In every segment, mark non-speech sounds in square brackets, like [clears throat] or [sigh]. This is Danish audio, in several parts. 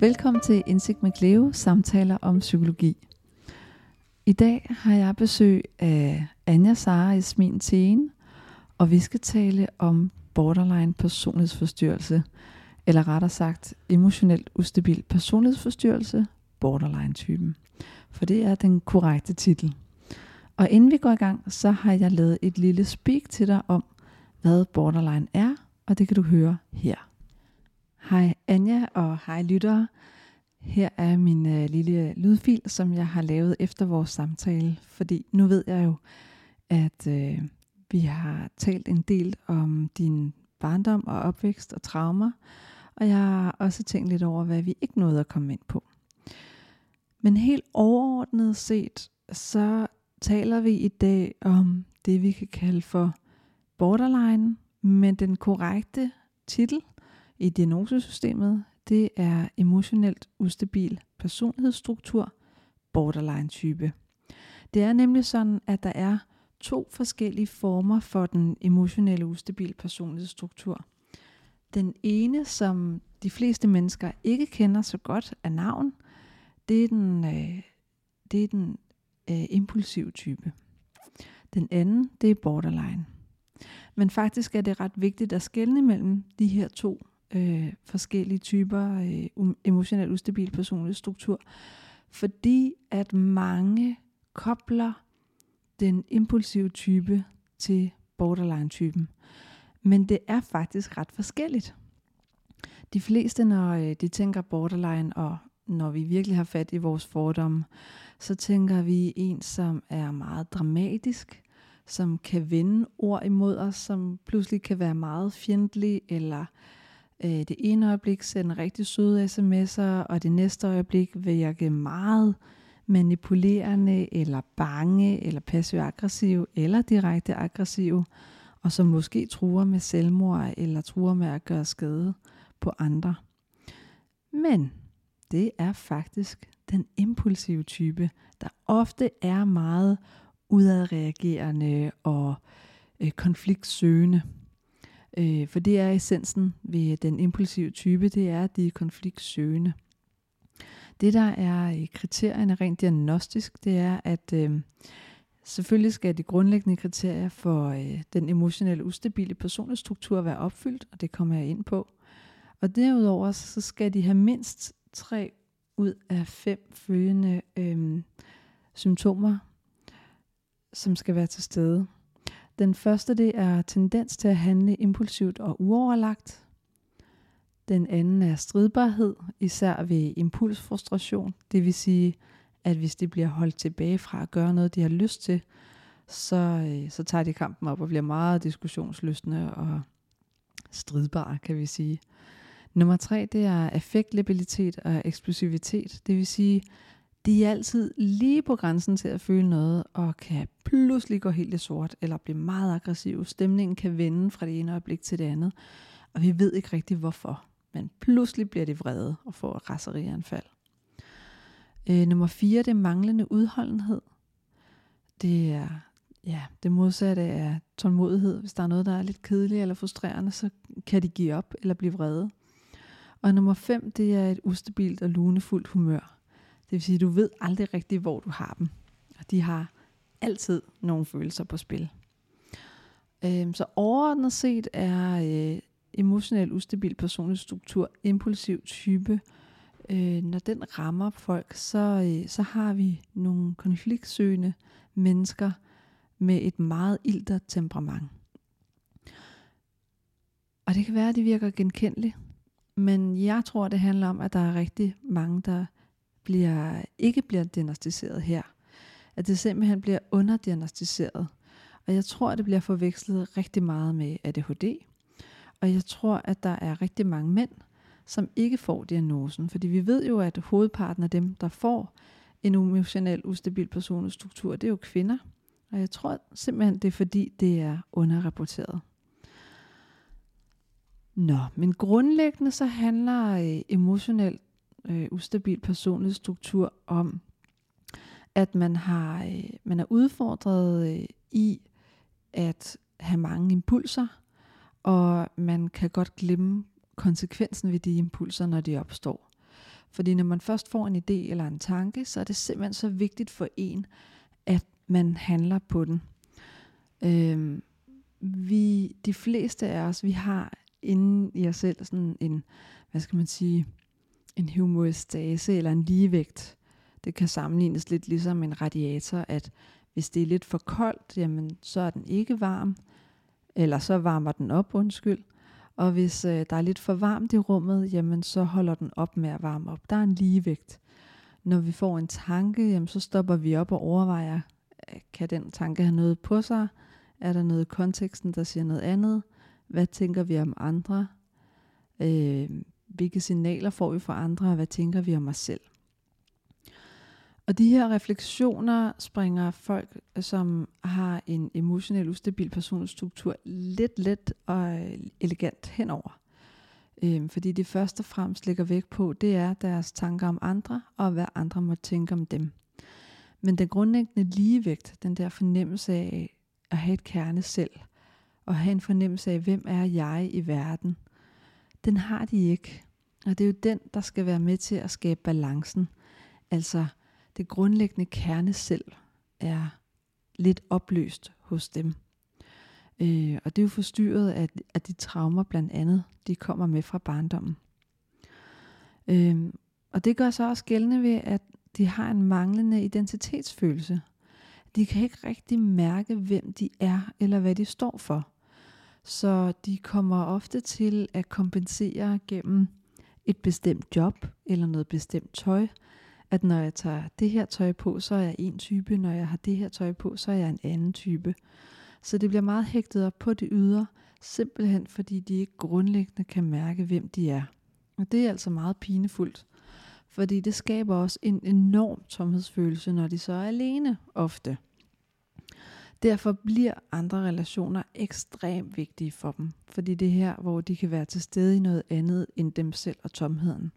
Velkommen til Indsigt med Cleo, samtaler om psykologi. I dag har jeg besøg af Anja Sara Esmin Teen, og vi skal tale om borderline personlighedsforstyrrelse, eller rettere sagt emotionelt ustabil personlighedsforstyrrelse, borderline-typen. For det er den korrekte titel. Og inden vi går i gang, så har jeg lavet et lille speak til dig om, hvad borderline er, og det kan du høre her. Hej Anja og hej lyttere. Her er min øh, lille lydfil, som jeg har lavet efter vores samtale, fordi nu ved jeg jo, at øh, vi har talt en del om din barndom og opvækst og traumer, og jeg har også tænkt lidt over, hvad vi ikke nåede at komme ind på. Men helt overordnet set, så taler vi i dag om det, vi kan kalde for borderline, men den korrekte titel i diagnosesystemet, det er emotionelt ustabil personlighedsstruktur, borderline type. Det er nemlig sådan, at der er to forskellige former for den emotionelle ustabil personlighedsstruktur. Den ene, som de fleste mennesker ikke kender så godt af navn, det er den, øh, det er den øh, impulsive type. Den anden, det er borderline. Men faktisk er det ret vigtigt at skelne mellem de her to øh, forskellige typer øh, um, emotionelt ustabil personlighedsstruktur, fordi at mange kobler den impulsive type til borderline-typen. Men det er faktisk ret forskelligt. De fleste, når øh, de tænker borderline, og når vi virkelig har fat i vores fordomme, så tænker vi en, som er meget dramatisk, som kan vende ord imod os, som pludselig kan være meget fjendtlig, eller øh, Øh, det ene øjeblik sende rigtig søde sms'er, og det næste øjeblik virke meget manipulerende, eller bange, eller passiv-aggressiv, eller direkte aggressiv, og som måske truer med selvmord, eller truer med at gøre skade på andre. Men det er faktisk den impulsive type, der ofte er meget udadreagerende og øh, konfliktsøgende. Øh, for det er essensen ved den impulsive type, det er, at de er konfliktsøgende. Det der er øh, kriterierne rent diagnostisk, det er, at øh, selvfølgelig skal de grundlæggende kriterier for øh, den emotionelle ustabile personlighedsstruktur være opfyldt, og det kommer jeg ind på. Og derudover så skal de have mindst tre ud af fem følgende øh, symptomer, som skal være til stede. Den første det er tendens til at handle impulsivt og uoverlagt. Den anden er stridbarhed, især ved impulsfrustration. Det vil sige, at hvis de bliver holdt tilbage fra at gøre noget, de har lyst til, så, øh, så tager de kampen op og bliver meget diskussionslystne og stridbare, kan vi sige. Nummer tre, det er affektlabilitet og eksplosivitet. Det vil sige, de er altid lige på grænsen til at føle noget, og kan pludselig gå helt i sort, eller blive meget aggressiv. Stemningen kan vende fra det ene øjeblik til det andet, og vi ved ikke rigtig hvorfor. Men pludselig bliver de vrede og får et raserianfald. Øh, nummer 4, det er manglende udholdenhed. Det er ja, det modsatte er tålmodighed. Hvis der er noget, der er lidt kedeligt eller frustrerende, så kan de give op eller blive vrede. Og nummer 5, det er et ustabilt og lunefuldt humør. Det vil sige, at du ved aldrig rigtigt, hvor du har dem. Og de har altid nogle følelser på spil. Øhm, så overordnet set er øh, emotionel ustabil struktur impulsiv type, øh, når den rammer folk, så, øh, så har vi nogle konfliktsøgende mennesker med et meget ilter temperament. Og det kan være, at de virker genkendeligt, men jeg tror, det handler om, at der er rigtig mange, der bliver, ikke bliver diagnostiseret her. At det simpelthen bliver underdiagnostiseret. Og jeg tror, at det bliver forvekslet rigtig meget med ADHD. Og jeg tror, at der er rigtig mange mænd, som ikke får diagnosen. Fordi vi ved jo, at hovedparten af dem, der får en emotionel ustabil personlighedsstruktur, det er jo kvinder. Og jeg tror simpelthen, det er fordi, det er underrapporteret. Nå, men grundlæggende så handler øh, emotionel øh, ustabil personlig struktur, om, at man har øh, man er udfordret øh, i at have mange impulser, og man kan godt glemme konsekvensen ved de impulser, når de opstår. Fordi når man først får en idé eller en tanke, så er det simpelthen så vigtigt for en, at man handler på den. Øhm, vi, de fleste af os, vi har inden i os selv sådan en, hvad skal man sige, en humoristase eller en ligevægt. Det kan sammenlignes lidt ligesom en radiator, at hvis det er lidt for koldt, jamen så er den ikke varm, eller så varmer den op, undskyld. Og hvis øh, der er lidt for varmt i rummet, jamen så holder den op med at varme op. Der er en ligevægt. Når vi får en tanke, jamen så stopper vi op og overvejer, øh, kan den tanke have noget på sig? Er der noget i konteksten, der siger noget andet? Hvad tænker vi om andre? Øh, hvilke signaler får vi fra andre, og hvad tænker vi om os selv? Og de her refleksioner springer folk, som har en emotionel ustabil personstruktur, lidt let og elegant henover. Øhm, fordi det først og fremmest lægger vægt på, det er deres tanker om andre, og hvad andre må tænke om dem. Men den grundlæggende ligevægt, den der fornemmelse af at have et kerne selv, og have en fornemmelse af, hvem er jeg i verden, den har de ikke. Og det er jo den, der skal være med til at skabe balancen. Altså, det grundlæggende kerne selv er lidt opløst hos dem. Øh, og det er jo forstyrret af, af de traumer blandt andet, de kommer med fra barndommen. Øh, og det gør så også gældende ved, at de har en manglende identitetsfølelse. De kan ikke rigtig mærke, hvem de er, eller hvad de står for. Så de kommer ofte til at kompensere gennem et bestemt job eller noget bestemt tøj, at når jeg tager det her tøj på, så er jeg en type, når jeg har det her tøj på, så er jeg en anden type. Så det bliver meget hægtet op på det ydre, simpelthen fordi de ikke grundlæggende kan mærke, hvem de er. Og det er altså meget pinefuldt, fordi det skaber også en enorm tomhedsfølelse, når de så er alene ofte. Derfor bliver andre relationer ekstremt vigtige for dem, fordi det er her, hvor de kan være til stede i noget andet end dem selv og tomheden.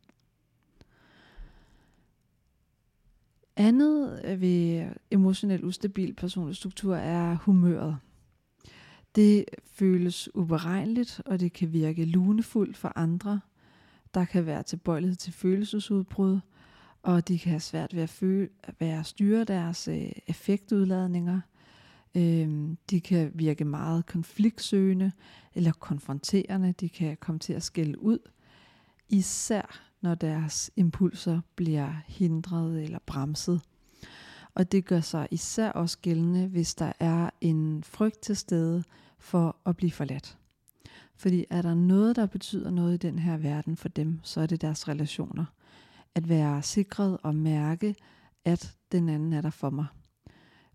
Andet øh, ved emotionelt ustabil personlig struktur er humøret. Det føles uberegneligt, og det kan virke lunefuldt for andre. Der kan være tilbøjelighed til følelsesudbrud, og de kan have svært ved at, føle, at være styre deres øh, effektudladninger. Øh, de kan virke meget konfliktsøgende eller konfronterende. De kan komme til at skælde ud. Især når deres impulser bliver hindret eller bremset. Og det gør sig især også gældende, hvis der er en frygt til stede for at blive forladt. Fordi er der noget, der betyder noget i den her verden for dem, så er det deres relationer. At være sikret og mærke, at den anden er der for mig.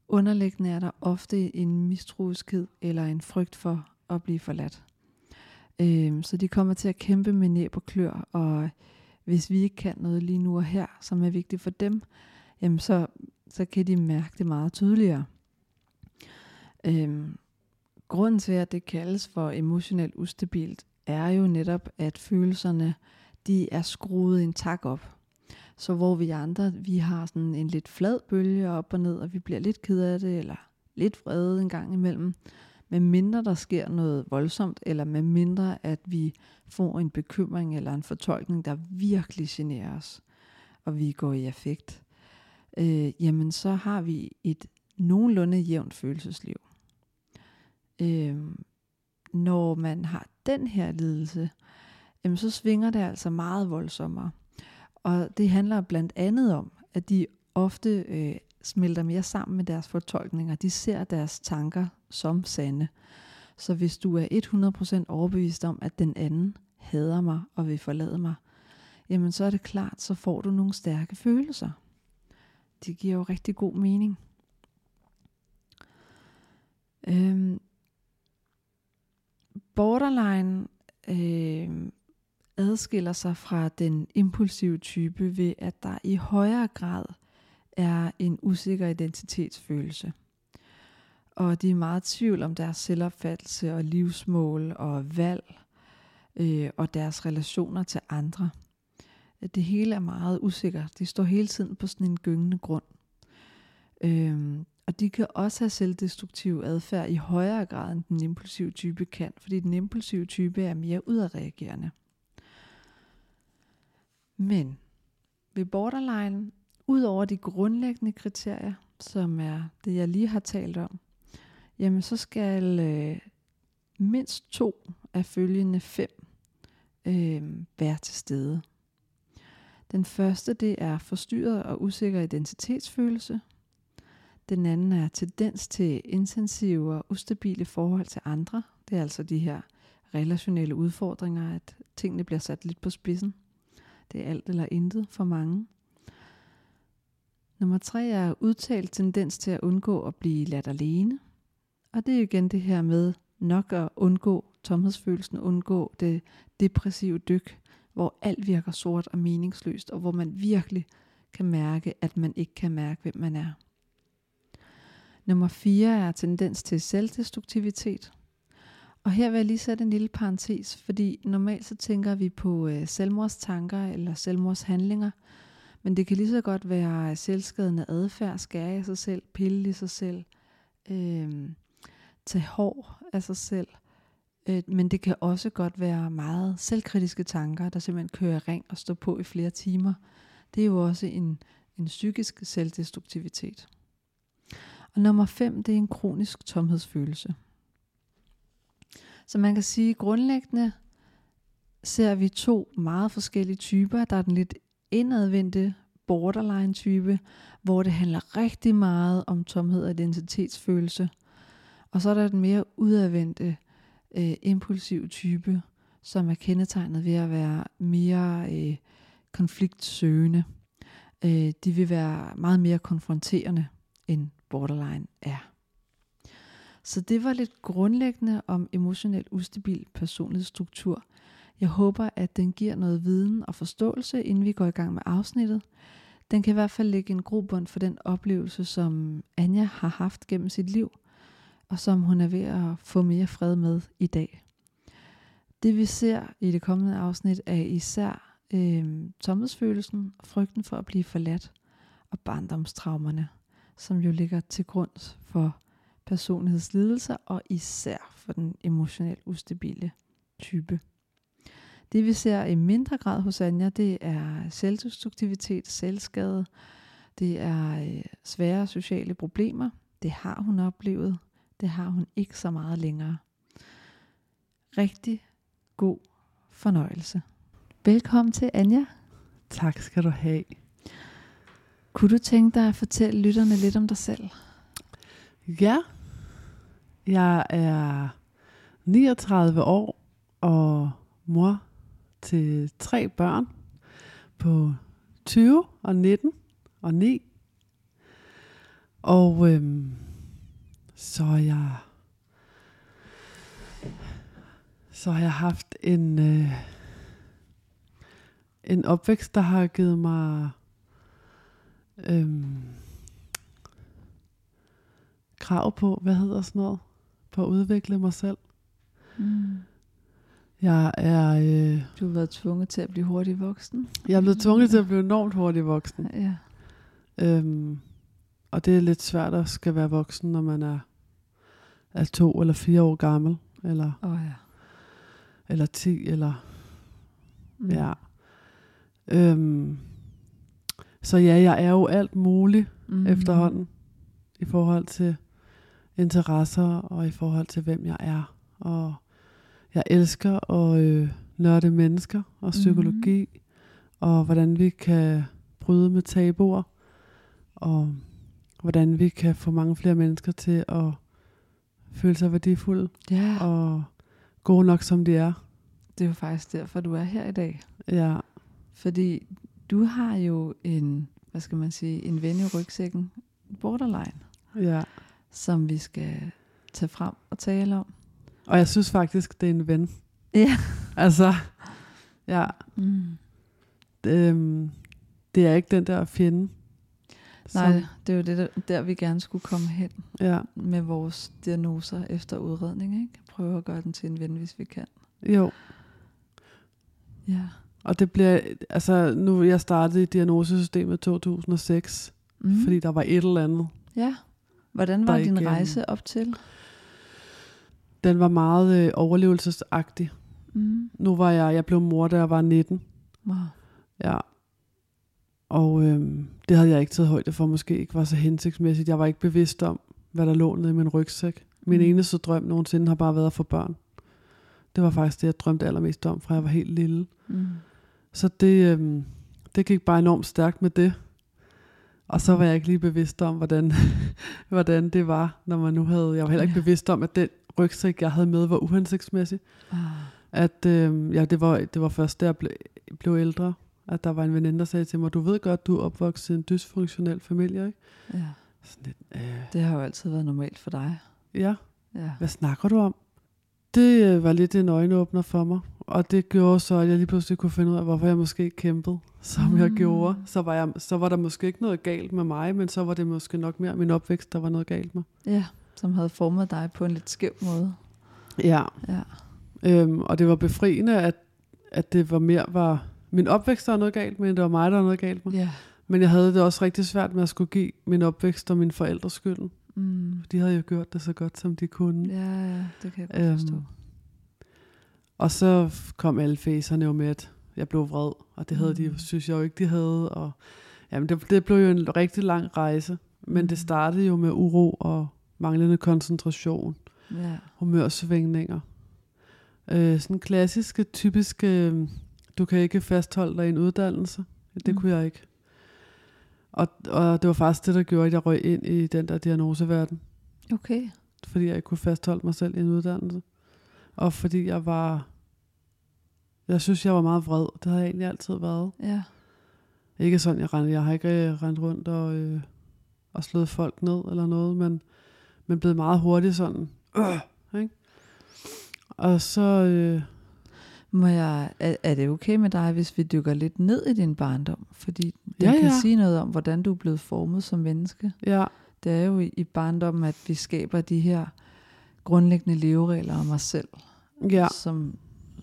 Underliggende er der ofte en mistroiskhed eller en frygt for at blive forladt. Øh, så de kommer til at kæmpe med næb og klør og hvis vi ikke kan noget lige nu og her, som er vigtigt for dem, jamen så, så kan de mærke det meget tydeligere. Øhm, grunden til, at det kaldes for emotionelt ustabilt, er jo netop, at følelserne de er skruet en tak op. Så hvor vi andre, vi har sådan en lidt flad bølge op og ned, og vi bliver lidt ked af det, eller lidt vrede en gang imellem, med mindre der sker noget voldsomt, eller med mindre at vi får en bekymring eller en fortolkning, der virkelig generer os, og vi går i affekt, øh, jamen så har vi et nogenlunde jævnt følelsesliv. Øh, når man har den her lidelse, jamen så svinger det altså meget voldsommere. Og det handler blandt andet om, at de ofte øh, smelter mere sammen med deres fortolkninger. De ser deres tanker som sande. Så hvis du er 100% overbevist om, at den anden hader mig og vil forlade mig, jamen så er det klart, så får du nogle stærke følelser. Det giver jo rigtig god mening. Øhm, borderline øh, adskiller sig fra den impulsive type ved, at der i højere grad er en usikker identitetsfølelse. Og de er meget i tvivl om deres selvopfattelse og livsmål og valg øh, og deres relationer til andre. Det hele er meget usikkert. De står hele tiden på sådan en gyngende grund. Øhm, og de kan også have selvdestruktiv adfærd i højere grad end den impulsive type kan, fordi den impulsive type er mere udadreagerende. Men ved borderline, ud over de grundlæggende kriterier, som er det, jeg lige har talt om, jamen så skal øh, mindst to af følgende fem øh, være til stede. Den første, det er forstyrret og usikker identitetsfølelse. Den anden er tendens til intensive og ustabile forhold til andre. Det er altså de her relationelle udfordringer, at tingene bliver sat lidt på spidsen. Det er alt eller intet for mange. Nummer tre er udtalt tendens til at undgå at blive ladt alene. Og det er igen det her med nok at undgå tomhedsfølelsen, undgå det depressive dyk, hvor alt virker sort og meningsløst, og hvor man virkelig kan mærke, at man ikke kan mærke, hvem man er. Nummer 4 er tendens til selvdestruktivitet. Og her vil jeg lige sætte en lille parentes, fordi normalt så tænker vi på øh, selvmordstanker eller selvmordshandlinger, men det kan lige så godt være øh, selvskadende adfærd, skære i sig selv, pille i sig selv, øh, tage hår af sig selv. Øh, men det kan også godt være meget selvkritiske tanker, der simpelthen kører ring og står på i flere timer. Det er jo også en, en psykisk selvdestruktivitet. Og nummer 5, det er en kronisk tomhedsfølelse. Så man kan sige, grundlæggende ser vi to meget forskellige typer. Der er den lidt indadvendte borderline type, hvor det handler rigtig meget om tomhed og identitetsfølelse. Og så er der den mere udadvendte, øh, impulsiv type, som er kendetegnet ved at være mere øh, konfliktsøgende. Øh, de vil være meget mere konfronterende, end borderline er. Så det var lidt grundlæggende om emotionelt ustabil personlighedsstruktur. Jeg håber, at den giver noget viden og forståelse, inden vi går i gang med afsnittet. Den kan i hvert fald lægge en grobund for den oplevelse, som Anja har haft gennem sit liv, og som hun er ved at få mere fred med i dag. Det vi ser i det kommende afsnit er især øh, tomhedsfølelsen, frygten for at blive forladt og barndomstraumerne, som jo ligger til grund for personlighedslidelser og især for den emotionelt ustabile type. Det vi ser i mindre grad hos Anja, det er selvdestruktivitet, selvskade, det er øh, svære sociale problemer. Det har hun oplevet. Det har hun ikke så meget længere. Rigtig god fornøjelse. Velkommen til Anja. Tak skal du have. Kunne du tænke dig at fortælle lytterne lidt om dig selv? Ja, jeg er 39 år og mor til tre børn på 20 og 19 og 9. Og øhm, så har jeg så har jeg haft en øh, en opvækst, der har givet mig øhm, krav på, hvad hedder sådan noget, på at udvikle mig selv. Mm. Jeg er, øh, Du har været tvunget til at blive hurtig voksen. jeg er blevet tvunget til at blive enormt hurtig voksen. Ja. Øhm, og det er lidt svært at skal være voksen, når man er, er to eller fire år gammel, eller, oh, ja. eller ti, eller Mm. ja. Øhm, så ja, jeg er jo alt muligt Mm. efterhånden i forhold til interesser og i forhold til hvem jeg er. Og jeg elsker at øh, nørde mennesker og psykologi, mm. og hvordan vi kan bryde med tabuer, og hvordan vi kan få mange flere mennesker til at føle sig værdifulde Ja, og gode nok som de er. det er jo faktisk derfor, du er her i dag. Ja, Fordi du har jo en, hvad skal man sige, en ven i rygsækken, borderline, ja. Som vi skal tage frem og tale om. Og jeg synes faktisk, det er en ven. Ja. Altså, ja. Mm. Øhm, det er ikke den der fjende. Nej, det er jo det, der, der vi gerne skulle komme hen ja, med vores diagnoser efter udredning. Ikke? Prøve at gøre den til en ven, hvis vi kan. jo. Ja. Og det bliver, altså nu jeg startede i diagnosesystemet i 2006, Mm. mm. fordi der var et eller andet. Ja. Hvordan var din ikke, rejse op til? Den var meget øh, overlevelsesagtig. Mm. Nu var jeg, jeg blev mor, da jeg var 19. Wow. Ja. Og øhm, det havde jeg ikke taget højde for, måske ikke var så hensigtsmæssigt. Jeg var ikke bevidst om, hvad der lå nede i min rygsæk. Min Mm. eneste drøm nogensinde har bare været at få børn. Det var faktisk det, jeg drømte allermest om, fra jeg var helt lille. Mm. Så det, øhm, det gik bare enormt stærkt med det. Og så var jeg ikke lige bevidst om, hvordan, [laughs] hvordan det var, når man nu havde... Jeg var heller ikke Ja. bevidst om, at den rygsæk, jeg havde med, var uhensigtsmæssig. Ah. At, øh, ja, det var, det var først, da jeg ble, blev ældre, at der var en veninde, der sagde til mig, du ved godt, du er opvokset i en dysfunktionel familie, ikke? Ja. Sådan lidt, øh, Det har jo altid været normalt for dig. ja, Ja. hvad snakker du om? Det øh, var lidt en øjenåbner for mig, og det gjorde så, at jeg lige pludselig kunne finde ud af, hvorfor jeg måske kæmpede, som mm. jeg gjorde. Så var, jeg, så var der måske ikke noget galt med mig, men så var det måske nok mere min opvækst, der var noget galt med. ja, som havde formet dig på en lidt skæv måde. Ja, Ja. Øhm, og det var befriende, at, at det var mere var min opvækst, der var noget galt med, det var mig, der var noget galt med. Ja. Men jeg havde det også rigtig svært med at skulle give min opvækst og mine forældres skylden. Mm. De havde jo gjort det så godt, som de kunne. Ja, ja, det kan jeg Øhm, forstå. Og så kom alle fæserne jo med, at jeg blev vred, og det havde mm. De, synes jeg jo ikke, de havde. Og, jamen, det, det blev jo en rigtig lang rejse, men Mm. det startede jo med uro og manglende koncentration, Ja. humørsvingninger. Øh, sådan klassiske, typiske, øh, du kan ikke fastholde dig i en uddannelse. Det mm. kunne jeg ikke. Og, og det var faktisk det, der gjorde, at jeg røg ind i den der diagnoseverden. Okay. Fordi jeg ikke kunne fastholde mig selv i en uddannelse. Og fordi jeg var... Jeg synes, jeg var meget vred. Det har jeg egentlig altid været. Ja. Ikke sådan, jeg rendte. Jeg har ikke øh, rendt rundt og, øh, og slået folk ned eller noget, men, men blevet meget hurtigt sådan... Øh, [clears throat] ikke? Og så... Øh, Må jeg, er, er det okay med dig, hvis vi dykker lidt ned i din barndom? Fordi det Ja, kan ja. sige noget om, hvordan du er blevet formet som menneske. ja, Det er jo i, i barndommen, at vi skaber de her grundlæggende leveregler om os selv, ja, som,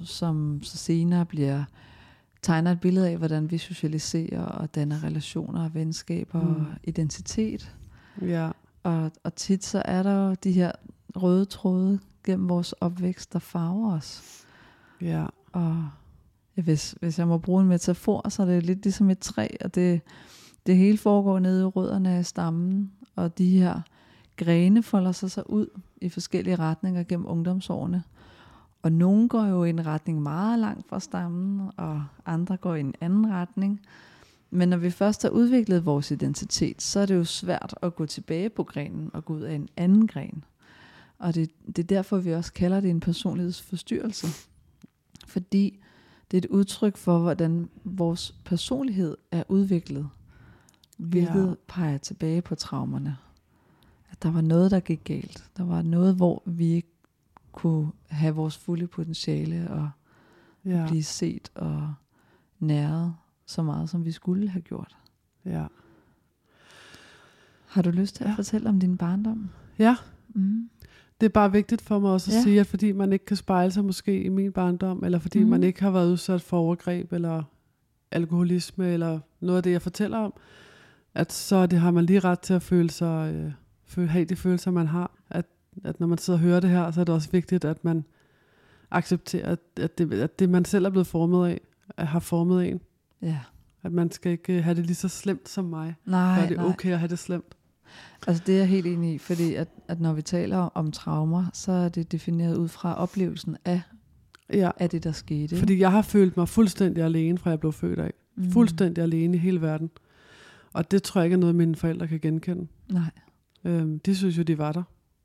som så senere bliver tegner et billede af, hvordan vi socialiserer og danner relationer og venskaber mm. og identitet. ja, Og, og tit så er der jo de her røde tråde gennem vores opvækst, der farver os ja, Og ja, hvis, hvis jeg må bruge en metafor, så er det lidt ligesom et træ, og det, det hele foregår nede i rødderne af stammen, og de her grene folder sig så ud i forskellige retninger gennem ungdomsårene. Og nogle går jo i en retning meget langt fra stammen, og andre går i en anden retning. Men når vi først har udviklet vores identitet, så er det jo svært at gå tilbage på grenen og gå ud af en anden gren. Og det, det er derfor, vi også kalder det en personlighedsforstyrrelse. Fordi det er et udtryk for, hvordan vores personlighed er udviklet. Hvilket Ja. peger tilbage på traumerne. At der var noget, der gik galt. Der var noget, hvor vi ikke kunne have vores fulde potentiale og ja, blive set og næret så meget, som vi skulle have gjort. ja. Har du lyst til at Ja. fortælle om din barndom? Ja, Mm. Det er bare vigtigt for mig også at Ja. sige, at fordi man ikke kan spejle sig måske i min barndom, eller fordi mm. man ikke har været udsat for overgreb, eller alkoholisme, eller noget af det, jeg fortæller om, at så det har man lige ret til at føle sig, øh, føle, have de følelser, man har. At, at når man sidder og hører det her, så er det også vigtigt, at man accepterer, at, at, det, at det, man selv er blevet formet af, at har formet en. Ja. At man skal ikke have det lige så slemt som mig. Nej, Nej, er det nej. okay at have det slemt? Altså det er jeg helt enig i, fordi at, at når vi taler om traumer, så er det defineret ud fra oplevelsen af, Ja, af det, der skete. ikke? fordi jeg har følt mig fuldstændig alene, fra jeg blev født af. Mm. Fuldstændig alene i hele verden. Og det tror jeg ikke er noget, mine forældre kan genkende. Nej, Øhm, de synes jo, de var der.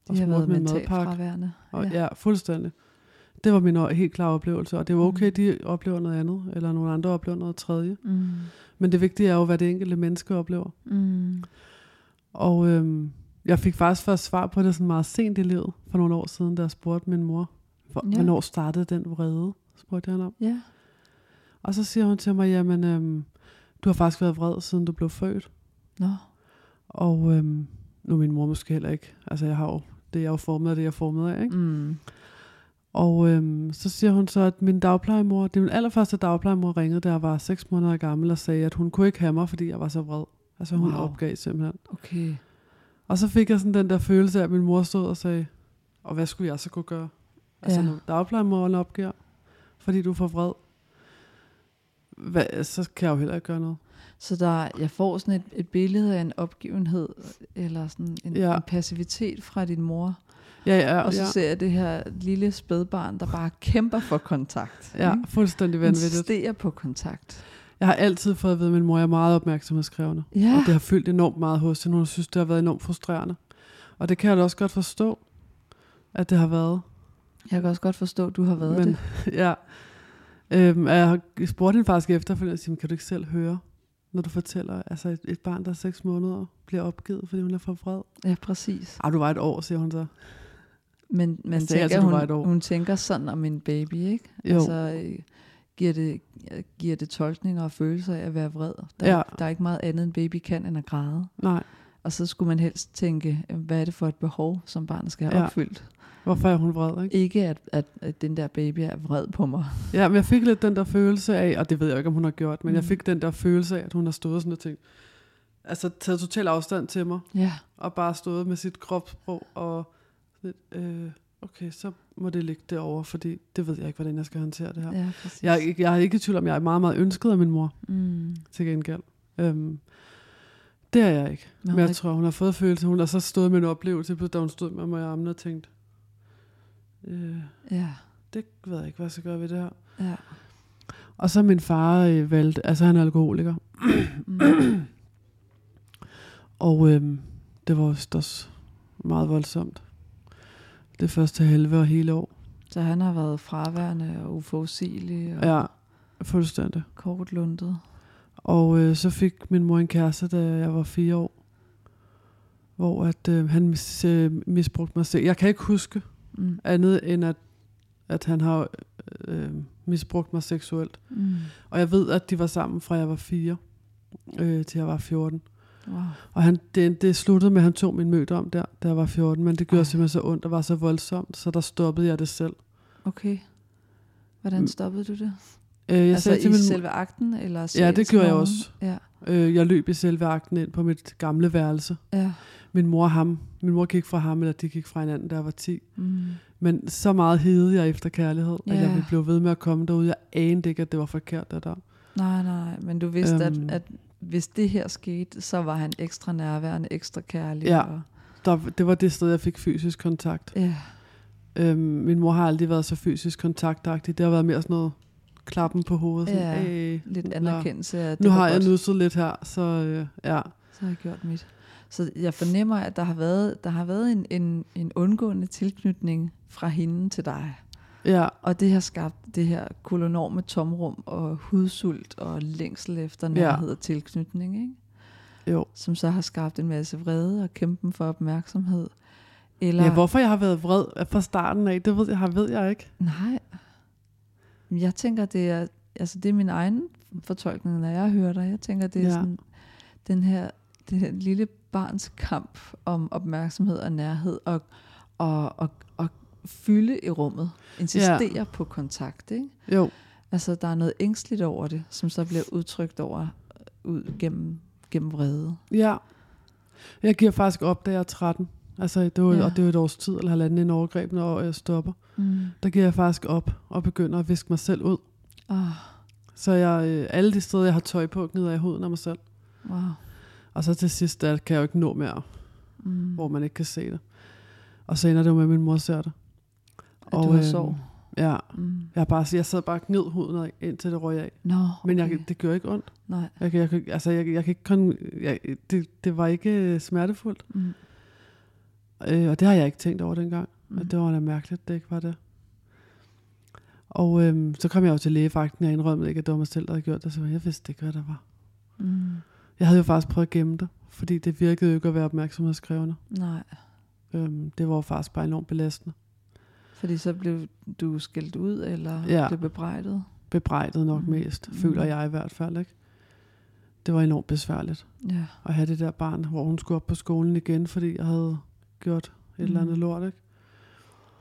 Og de har smurte været med mentalt madpakke. fraværende. Og, ja. ja, fuldstændig. Det var min helt klare oplevelse. Og det var okay, Mm. de oplever noget andet, eller nogle andre oplever noget tredje. Mm. Men det vigtige er jo, hvad det enkelte menneske oplever. Mm. Og øhm, jeg fik faktisk først svar på det sådan meget sent i livet, for nogle år siden, da jeg spurgte min mor, hvor, Ja. hvornår startede den vrede, spurgte jeg hende om. Ja. Og så siger hun til mig, jamen, øhm, du har faktisk været vred, siden du blev født. Nå. Og øhm, nu er min mor måske heller ikke. Altså jeg har jo, det er jeg jo formet af det, jeg er formet af. Ikke? Mm. Og øhm, så siger hun så, at min dagplejemor, det er min allerførste dagplejemor ringede, da jeg var 6 måneder gammel, og sagde, at hun kunne ikke have mig, fordi jeg var så vred. Altså hun Wow. opgav simpelthen. Okay. Og så fik jeg sådan den der følelse af, at min mor stod og sagde, og hvad skulle jeg så kunne gøre? Altså Ja. når dagplejemoren opgiver, fordi du får vred, hvad, så kan jeg jo heller ikke gøre noget. Så der, jeg får sådan et, et billede af en opgivenhed, eller sådan en, ja. en passivitet fra din mor. Ja, ja, Og så ja, ser jeg det her lille spædbarn, der bare kæmper for kontakt. ja, ikke? fuldstændig vanvittigt. Insisterer på kontakt. Jeg har altid fået at vide, at min mor er meget opmærksomhedskrævende. Ja, Og det har fyldt enormt meget hos hende. Hun synes, det har været enormt frustrerende. Og det kan jeg da også godt forstå, at det har været. jeg kan også godt forstå, at du har været Men, det. [laughs] ja. Øhm, jeg har spurgte hende faktisk efterfølgende, siger, kan du ikke selv høre, når du fortæller, altså et, et barn, der er seks måneder, bliver opgivet, fordi hun er for vred. Ja, præcis. Ah, du var et år, siger hun så. Men man Jeg sagde tænker, altså, hun, hun tænker sådan om en baby, ikke? Jo. Altså, øh, giver det, giver det tolkninger og følelser af at være vred. Der, Ja. der er ikke meget andet, en baby kan, end at græde. Nej, Og så skulle man helst tænke, hvad er det for et behov, som barnet skal have Ja. opfyldt? hvorfor er hun vred, ikke? Ikke at, at, at den der baby er vred på mig. Ja, men jeg fik lidt den der følelse af, og det ved jeg ikke, om hun har gjort, men mm. jeg fik den der følelse af, at hun har stået sådan og tænkt, altså taget total afstand til mig, Ja, og bare stået med sit kropssprog, og øh, okay, så må det ligge derovre, fordi det ved jeg ikke, hvordan jeg skal håndtere det her. ja præcis. Jeg, ikke- jeg er ikke i tvivl om, jeg er meget, meget ønsket af min mor, mm. til gengæld. Øhm, det er jeg ikke. Men Men jeg tror, hun har fået følelse. Hun har så stået med en oplevelse, da hun stod med mig i armene og tænkt, øh, Ja, det ved jeg ikke, hvad jeg skal gøre ved det her. ja. Og så min far øh, valgte, altså han er alkoholiker, Mm. og øhm, det var også meget voldsomt. Det første halve og hele år. Så han har været fraværende og uforudsigelig og Ja, fuldstændig. kortlundet. Og øh, så fik min mor en kæreste, da jeg var fire år, hvor at, øh, han mis, øh, misbrugte mig selv. Jeg kan ikke huske Mm. andet end, at, at han har øh, misbrugt mig seksuelt. Mm. Og jeg ved, at de var sammen fra jeg var fire øh, til jeg var 14. Wow. Og han, det, det sluttede med, at han tog min møde om der, da jeg var 14, men det gjorde Ej. simpelthen så ondt og var så voldsomt, så der stoppede jeg det selv. Okay. Hvordan stoppede du det? Øh, jeg altså sagde i til min selve akten? Eller Ja, det gjorde jeg også. Ja, øh, jeg løb i selve akten ind på mit gamle værelse. ja. Min mor og ham, min mor gik fra ham, eller de gik fra hinanden, da jeg var 10. Mm. Men så meget hedede jeg efter kærlighed, at Ja. jeg ville blive ved med at komme derude. Jeg anede ikke, at det var forkert, der. Nej, nej, men du vidste, Øhm. at, at hvis det her skete, så var han ekstra nærværende, ekstra kærlig. Ja. Og, der. Det var det sted, jeg fik fysisk kontakt. ja. Øhm, min mor har aldrig været så fysisk kontaktagtig. Det har været mere sådan noget klappen på hovedet. Sådan, Ja, "Hey, Lidt anerkendelse af, det Nu har jeg nusset lidt her, så øh, ja. Så har jeg gjort mit. Så jeg fornemmer, at der har været, der har været en, en, en undgående tilknytning fra hende til dig. Ja, Og det har skabt det her kolonorme tomrum og hudsult og længsel efter nærhed og tilknytning, ikke? jo. som så har skabt en masse vrede og kæmpen for opmærksomhed. Eller, Ja, hvorfor jeg har været vred fra starten af, det ved jeg, ved jeg ikke. Nej. Jeg tænker, det er, altså det er min egen fortolkning, når jeg hører dig. Jeg tænker, det er Ja. ja. sådan, den her, det her lille barns kamp om opmærksomhed og nærhed og, og, og, og fylde i rummet. Insistere ja. på kontakt. Ikke? Jo, Altså, der er noget ængstligt over det, som så bliver udtrykt over ud gennem, gennem vrede. ja. Jeg giver faktisk op, da jeg er 13. Altså, det var, ja. Og det var et års tid, eller halvanden en overgreb, når jeg stopper. Mm. Der giver jeg faktisk op og begynder at viske mig selv ud. Oh, Så jeg, øh, alle de steder, jeg har tøj på, gnider jeg i huden af mig selv. wow. Og så til sidst, der kan jeg jo ikke nå mere, Mm. hvor man ikke kan se det. Og så ender det jo med, at min mor ser det. At du har øhm, sorg. Ja, Mm. jeg, bare, jeg sad bare og gnid huden indtil det røg af. Men okay. jeg, det gør ikke ondt. Nej. Jeg, jeg, altså, jeg, jeg kan ikke kun, jeg, det, det var ikke øh, smertefuldt. Mm. Øh, og det har jeg ikke tænkt over dengang. Mm. Mm. Det var da mærkeligt, det ikke var det. Og øhm, så kom jeg jo til lægevagten, jeg indrømmede ikke, at det var mig selv, der havde gjort det. Så jeg vidste ikke, hvad der var. Mm. Jeg havde jo faktisk prøvet at gemme det, fordi det virkede jo ikke at være opmærksomhedskrævende. Nej, Øhm, det var faktisk bare enormt belastende. Fordi så blev du skældt ud, eller Ja. blev bebrejdet. Bebrejdet nok Mm. mest, Mm. føler jeg i hvert fald. Ikke? Det var enormt besværligt Ja. at have det der barn, hvor hun skulle op på skolen igen, fordi jeg havde gjort et mm. eller andet Mm. lort. Ikke?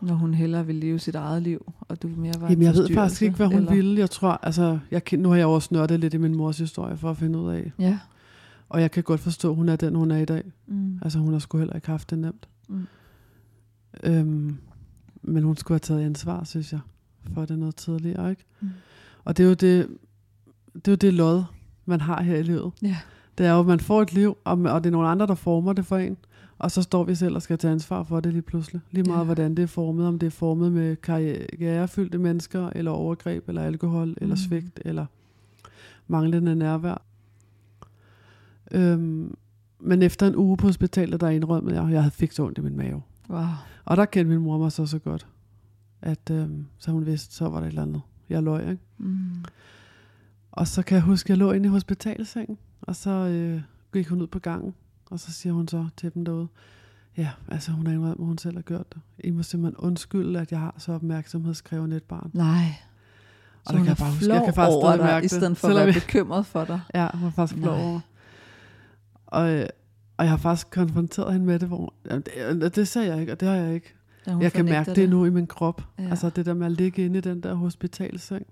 Når hun hellere ville leve sit eget liv, og du mere var en Jamen, jeg ved faktisk ikke, hvad hun eller? ville. Jeg tror, altså, jeg, nu har jeg også nørdet lidt i min mors historie for at finde ud af. Ja. Og jeg kan godt forstå, at hun er den, hun er i dag. Mm. Altså, hun har sgu heller ikke haft det nemt. Mm. Øhm, men hun skulle have taget ansvar, synes jeg, for det noget tidligere, ikke? Mm. Og det er jo det, det, er jo det lod, man har her i livet. Ja. Det er jo, at man får et liv, og, og det er nogle andre, der former det for en. Og så står vi selv og skal tage ansvar for det lige pludselig. Lige meget, Ja. hvordan det er formet. Om det er formet med karrierefyldte mennesker, eller overgreb, eller alkohol, mm. eller svigt, eller manglende nærvær. Øhm, men efter en uge på hospitalet, der indrømmede jeg, at jeg havde fik så ondt i min mave. Wow. Og der kendte min mor mig så så godt, at øhm, så hun vidste, så var der et eller andet. Jeg løg, ikke? Mm. Og så kan jeg huske, at jeg lå inde i hospitalsengen, og så øh, gik hun ud på gangen, og så siger hun så til dem derude, ja, altså hun har indrømt, at hun selv har gjort det. I må simpelthen undskylde, at jeg har så opmærksomhedskrævende et barn. Nej. Og der kan jeg bare huske, jeg kan faktisk over stadig dig, mærke i det, stedet for at være jeg- bekymret for dig. Ja, hun var faktisk flov over. Og, øh, og jeg har faktisk konfronteret hende med det, hvor det, det sagde jeg ikke, og det har jeg ikke. Hun Jeg kan mærke det nu i min krop. Ja. Ja. Altså det der med at ligge inde i den der hospitalseng,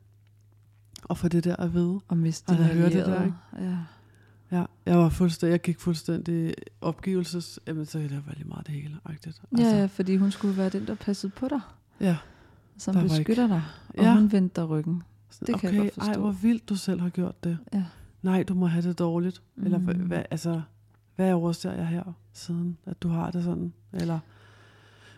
og få det der at vide. Og miste jeg hørt det der, ikke? Ja. Ja, jeg var fuldstændig, jeg gik fuldstændig opgivelses, jamen så det være lige meget det hele, agtigt. Ja, ja, fordi hun skulle være den, der passede på dig. ja. Som Der var beskytter dig. Og Ja. hun vendte dig ryggen. Det kan jeg okay, godt forstå. ej hvor vildt du selv har gjort det. Ja. Nej, du må have det dårligt. Mm. Eller hvad, altså, hvad overser jeg her siden, at du har det sådan? Eller,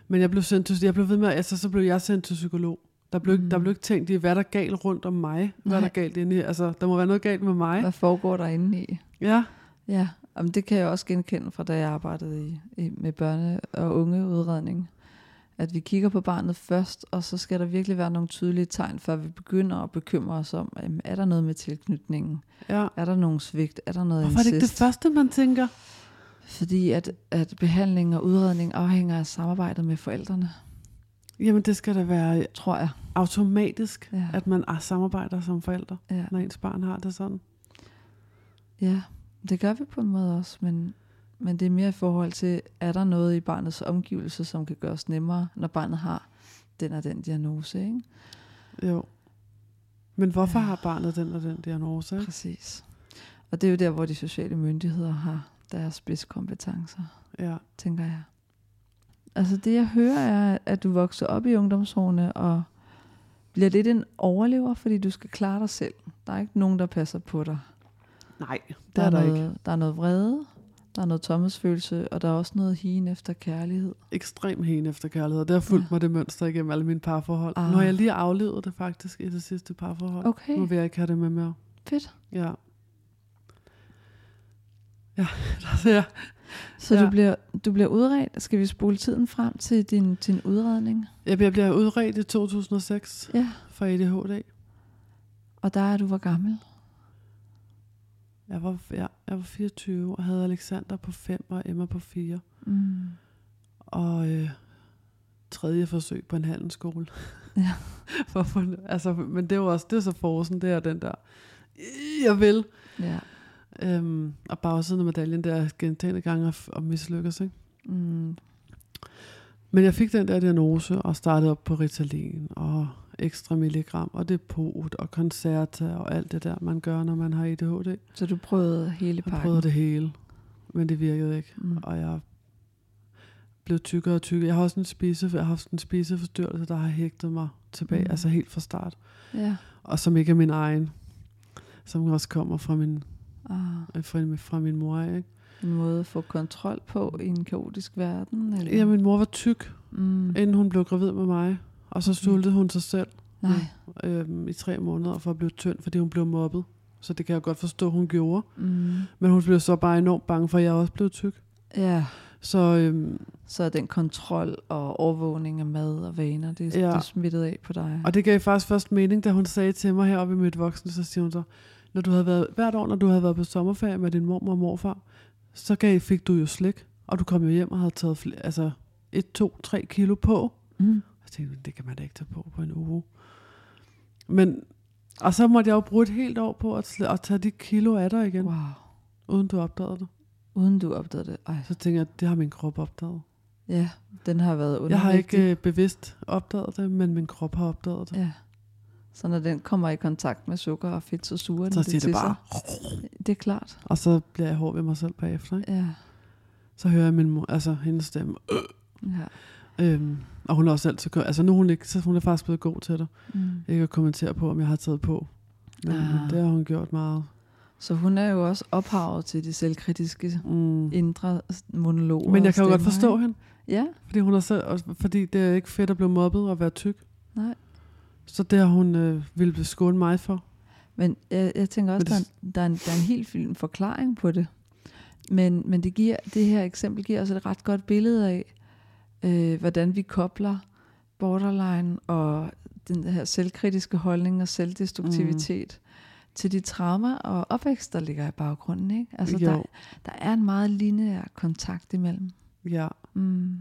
men jeg blev sendt til, jeg blev ved med, altså så blev jeg sendt til psykolog. Der blev, mm. Der blev ikke tænkt i, hvad der er galt rundt om mig. Hvad er Nej. der galt inde i? Altså, der må være noget galt med mig. Hvad foregår der inde i? Ja, Ja, Jamen, det kan jeg også genkende fra, da jeg arbejdede i, i, med børne- og ungeudredning. At vi kigger på barnet først, og så skal der virkelig være nogle tydelige tegn, før vi begynder at bekymre os om, jamen, er der noget med tilknytningen? ja. Er der nogen svigt? Er der noget Hvorfor er det ikke det første, man tænker? Fordi at, at behandling og udredning afhænger af samarbejdet med forældrene, Jamen, det skal da være tror jeg. automatisk, Ja. at man er- samarbejder som forældre, Ja. når ens barn har det sådan. Ja, det gør vi på en måde også, men, men det er mere i forhold til, er der noget i barnets omgivelser, som kan gøres nemmere, når barnet har den og den diagnose, ikke? Jo. Men hvorfor Ja. har barnet den og den diagnose? ikke? Præcis. Og det er jo der, hvor de sociale myndigheder har deres spidskompetencer, Ja. tænker jeg. Altså det, jeg hører, er, at du vokser op i ungdomsårene og bliver lidt en overlever, fordi du skal klare dig selv. Der er ikke nogen, der passer på dig. Nej, det Der er, er, der noget, ikke. der er noget vrede, der er noget tomhedsfølelse, og der er også noget higen efter kærlighed. Ekstrem hen efter kærlighed. Det har fulgt Ja. mig det mønster igennem alle mine parforhold. Ah. Nu har jeg lige aflevet det faktisk i det sidste parforhold. Okay, Nu vil jeg ikke have det med mere. fedt. Ja. Ja, [laughs] der ser jeg. Så ja. Du, bliver, du bliver udredt. Skal vi spole tiden frem til din, din udredning? Jeg bliver- bliver udredt i 2006 Ja. for ADHD. Og der er du hvor gammel? Jeg var, ja, jeg var 24 og havde Alexander på 5 og Emma på 4. Mm. Og øh, tredje forsøg på en handelsskole. Ja. [laughs] For, få- altså, men det er jo også, det er så forsen, det er den der, jeg vil. Ja. Øhm, og bagsiden af medaljen, der er gentagende gange at, at mislykkes. Ikke? Mm. Men jeg fik den der diagnose og startede op på Ritalin og ekstra milligram og depot og koncerter og alt det der, man gør, når man har ADHD. Så du prøvede hele Jeg pakken? prøvede det hele, men det virkede ikke. Mm. Og jeg blev tykkere og tykkere. Jeg har også en spise, jeg har haft en spiseforstyrrelse, der har hægtet mig tilbage, Mm. altså helt fra start. Ja. Og som ikke er min egen, som også kommer fra min, Ah, øh, fra, min- fra min mor. Ikke? en måde at få kontrol på i en kaotisk verden? Eller? Ja, min mor var tyk, mm. inden hun blev gravid med mig. Og så Okay. sultede hun sig selv Nej. øhm, i tre måneder for at blive tynd, fordi hun blev mobbet. Så det kan jeg godt forstå, hun gjorde. Mm. Men hun blev så bare enormt bange for, at jeg også blev tyk. Ja, Så øhm, så den kontrol og overvågning af mad og vaner, det, ja. Det er smittet af på dig. Og det gav faktisk først mening, da hun sagde til mig heroppe i mit voksne, så siger hun så, når du havde været, hvert år, når du havde været på sommerferie med din mormor og morfar, så gav, fik du jo slik, og du kom jo hjem og havde taget flere, altså 1, 2, 3 kilo på. Mm. Jeg tænkte, det kan man da ikke tage på på en uge. Men, og så måtte jeg jo bruge et helt år på at, at tage de kilo af dig igen, wow. Uden du opdagede det. Uden du opdagede det. Ej. Så tænker jeg, det har min krop opdaget. Ja, den har været Jeg har ikke øh, bevidst opdaget det, men min krop har opdaget det. Ja. Så når den kommer i kontakt med sukker og fedt, så suger den Så det til bare, sig. Det er klart. og så bliver jeg hård ved mig selv bagefter. Ikke? Ja. Så hører jeg min mor, altså hendes stemme. ja. Øhm, og hun er også altid, gør- altså nu er hun ikke, så hun er faktisk blevet god til det. Mm. Ikke at kommentere på, om jeg har taget på. Men, Ah. det har hun gjort meget. Så hun er jo også ophavet til de selvkritiske Mm. indre monologer. Men jeg kan jo godt forstå hende, Ja, fordi, hun er så, fordi det er ikke fedt at blive mobbet og være tyk. nej. Så det har hun øh, ville skåne mig for. Men jeg, jeg tænker også, Men der, det- er en, der, er en, der er en helt fin forklaring på det. Men, men det, giver, det her eksempel giver os et ret godt billede af, øh, hvordan vi kobler borderline og den her selvkritiske holdning og selvdestruktivitet mm. til de traumer og opvækst, der ligger i baggrunden. Ikke? Altså, Jo. der, der er en meget lineær kontakt imellem. Ja. Mm.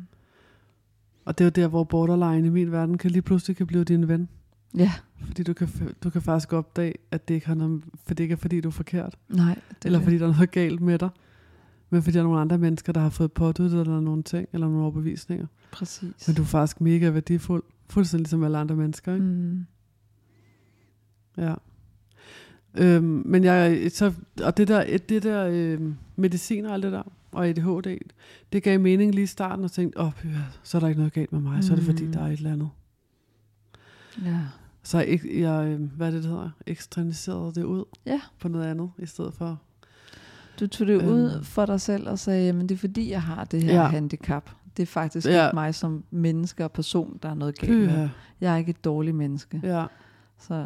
Og det er jo der, hvor borderline i min verden kan lige pludselig kan blive din ven. Ja, Fordi du kan, du kan faktisk opdage, at det ikke, har noget, for det ikke er fordi, du er forkert. nej. Det eller er fordi der er noget galt med dig. Men fordi der er nogle andre mennesker, der har fået påduttet eller nogle ting, eller nogle overbevisninger. Præcis. Men du er faktisk mega værdifuld. Fuldstændig ligesom alle andre mennesker, ikke? mm. Ja. Øhm, men jeg, så, og det der, det der øhm, medicin og alt det der, og ADHD, det gav mening lige i starten, og tænkte, åh, oh, så er der ikke noget galt med mig, så er det fordi, Mm. der er et eller andet. Ja. Så jeg, ikke- jeg øhm, hvad er det, det hedder, eksterniserede det ud Ja. på noget andet, i stedet for, Du tog det ud Øhm. for dig selv og sagde, jamen det er fordi, jeg har det her Ja. ja. handicap. Det er faktisk Ja. ja. ikke mig som menneske og person, der er noget galt med. Pyha. Jeg er ikke et dårligt menneske. Ja. ja, Så,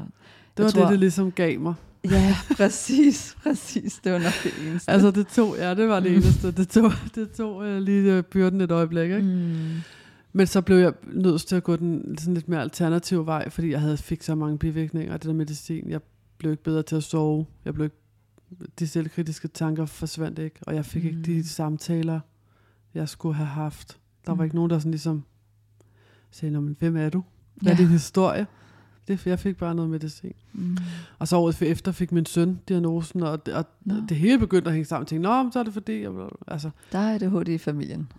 det var tror- det, det ligesom gav mig. ja, [laughs] præcis, præcis. Det var nok det eneste. Altså det tog, ja, det var det Mm. eneste. Det tog, [laughs] det tog øh, lige øh, byrden et øjeblik, ikke? mm. Men så blev jeg nødt til at gå den sådan lidt mere alternative vej, fordi jeg havde fik så mange bivirkninger af det der medicin. Jeg blev ikke bedre til at sove. Jeg blev ikke, de selvkritiske tanker forsvandt ikke, og jeg fik mm. ikke Mm. de samtaler, jeg skulle have haft. Der var Mm. ikke nogen, der sådan ligesom sagde, "Nå, men hvem er du? Hvad er Ja. din historie? Det, jeg fik bare noget medicin. Mm. Og så året efter fik min søn diagnosen, og, det, og det hele begyndte at hænge sammen. Jeg tænkte, nå, men så er det fordi, jeg, altså, Der er det HD i familien.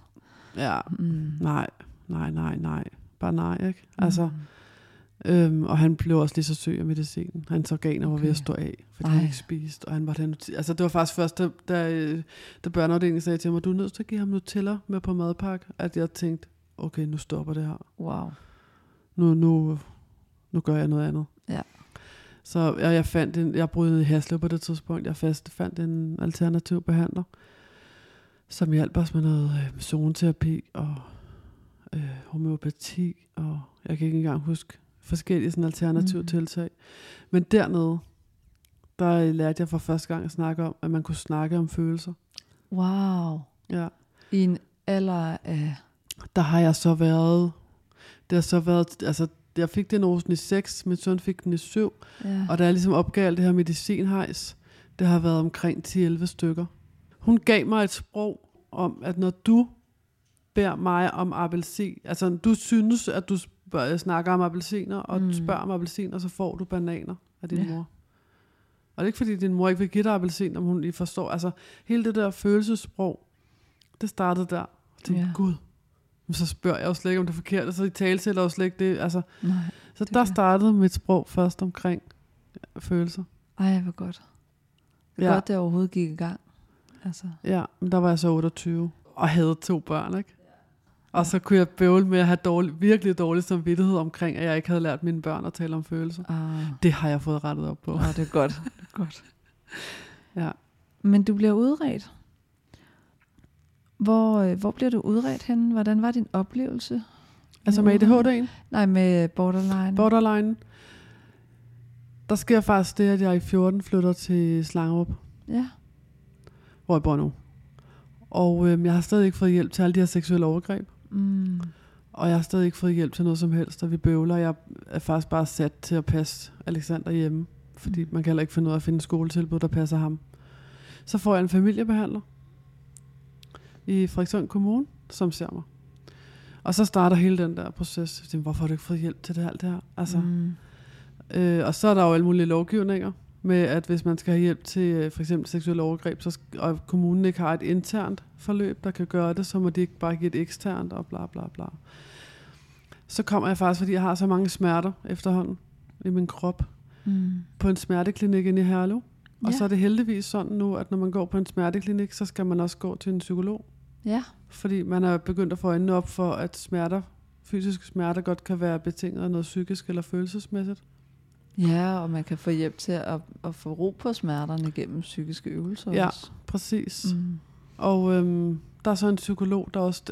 ja, Mm. nej, nej, nej, nej. Bare nej, ikke? Altså, Mm. Øhm, og han blev også lige så syg af medicinen. Hans organer var ved at Okay. stå af, fordi Ej. han ikke spiste. Og han var den, altså det var faktisk først, da, da, da børneafdelingen sagde til mig, du er nødt til at give ham Nutella med på madpakke, at jeg tænkte, okay, nu stopper det her. Wow. Nu, nu, nu gør jeg noget andet. Ja. Så jeg, jeg fandt en, jeg brød i Haslev på det tidspunkt. Jeg fast, fandt en alternativ behandler, som hjalp os med noget øh, zoneterapi og øh, homeopati, og jeg kan ikke engang huske forskellige sådan alternative mm. tiltag. Men dernede, der lærte jeg for første gang at snakke om, at man kunne snakke om følelser. Wow. Ja. I en alder af... Der har jeg så været, det har så været, altså jeg fik diagnosen i 6, min søn fik den i 7, Ja. Og da jeg ligesom opgav det her medicinhejs, det har været omkring 10-11 stykker. Hun gav mig et sprog om, at når du beder mig om appelsin, altså du synes, at du spørger, snakker om appelsiner, og mm. Spørger om appelsiner, så får du bananer af din Ja. mor. Og det er ikke fordi, din mor ikke vil give dig appelsin, om hun lige forstår. Altså hele det der følelsessprog, det startede der. Jeg tænkte, ja. Gud, men så spørger jeg jo slet ikke, om det er forkert, så i tale sætter jo slet ikke det. Altså, Nej. så Det der startede mit sprog først omkring ja, følelser. Ej, hvor godt. Det Ja. godt, det overhovedet gik i gang. Altså, Ja, men der var jeg så 28 og havde to børn, ikke? Og så kunne jeg bøvle med at have dårlig, virkelig dårlig samvittighed omkring, at jeg ikke havde lært mine børn at tale om følelser. ah, Det har jeg fået rettet op på. oh, det er godt. [laughs] Det er godt. Ja. Men du bliver udredt. Hvor, øh, hvor bliver du udredt henne? Hvordan var din oplevelse? Altså med ADHD'en, Nej, med borderline. borderline, der sker faktisk det, at jeg i 14 flytter til Slangerup, ja. hvor jeg bor nu. Og øhm, jeg har stadig ikke fået hjælp til alle de her seksuelle overgreb. Mm. Og jeg har stadig ikke fået hjælp til noget som helst, og vi bøvler. Jeg er faktisk bare sat til at passe Alexander hjemme, fordi Mm. man kan heller ikke finde ud af at finde en skoletilbud, der passer ham. Så får jeg en familiebehandler i Frederikssund Kommune, som ser mig. Og så starter hele den der proces. Jeg tænker, hvorfor har du ikke fået hjælp til det alt det her? Altså. Mm. øh, og så er der jo alle mulige lovgivninger med, at hvis man skal have hjælp til øh, for eksempel seksuelle overgreb, så og kommunen ikke har et internt forløb, der kan gøre det, så må de ikke bare give et eksternt og bla bla bla. Så kommer jeg faktisk, fordi jeg har så mange smerter efterhånden i min krop, Mm. på en smerteklinik inde i Herlev. Og Ja. så er det heldigvis sådan nu, at når man går på en smerteklinik, så skal man også gå til en psykolog. Ja. Fordi man er begyndt at få øjnene op for, at smerter, fysiske smerter godt kan være betinget af noget psykisk eller følelsesmæssigt. Ja, og man kan få hjælp til at, at få ro på smerterne gennem psykiske øvelser Ja. også. Præcis. Mm. Og øhm, der er så en psykolog, der også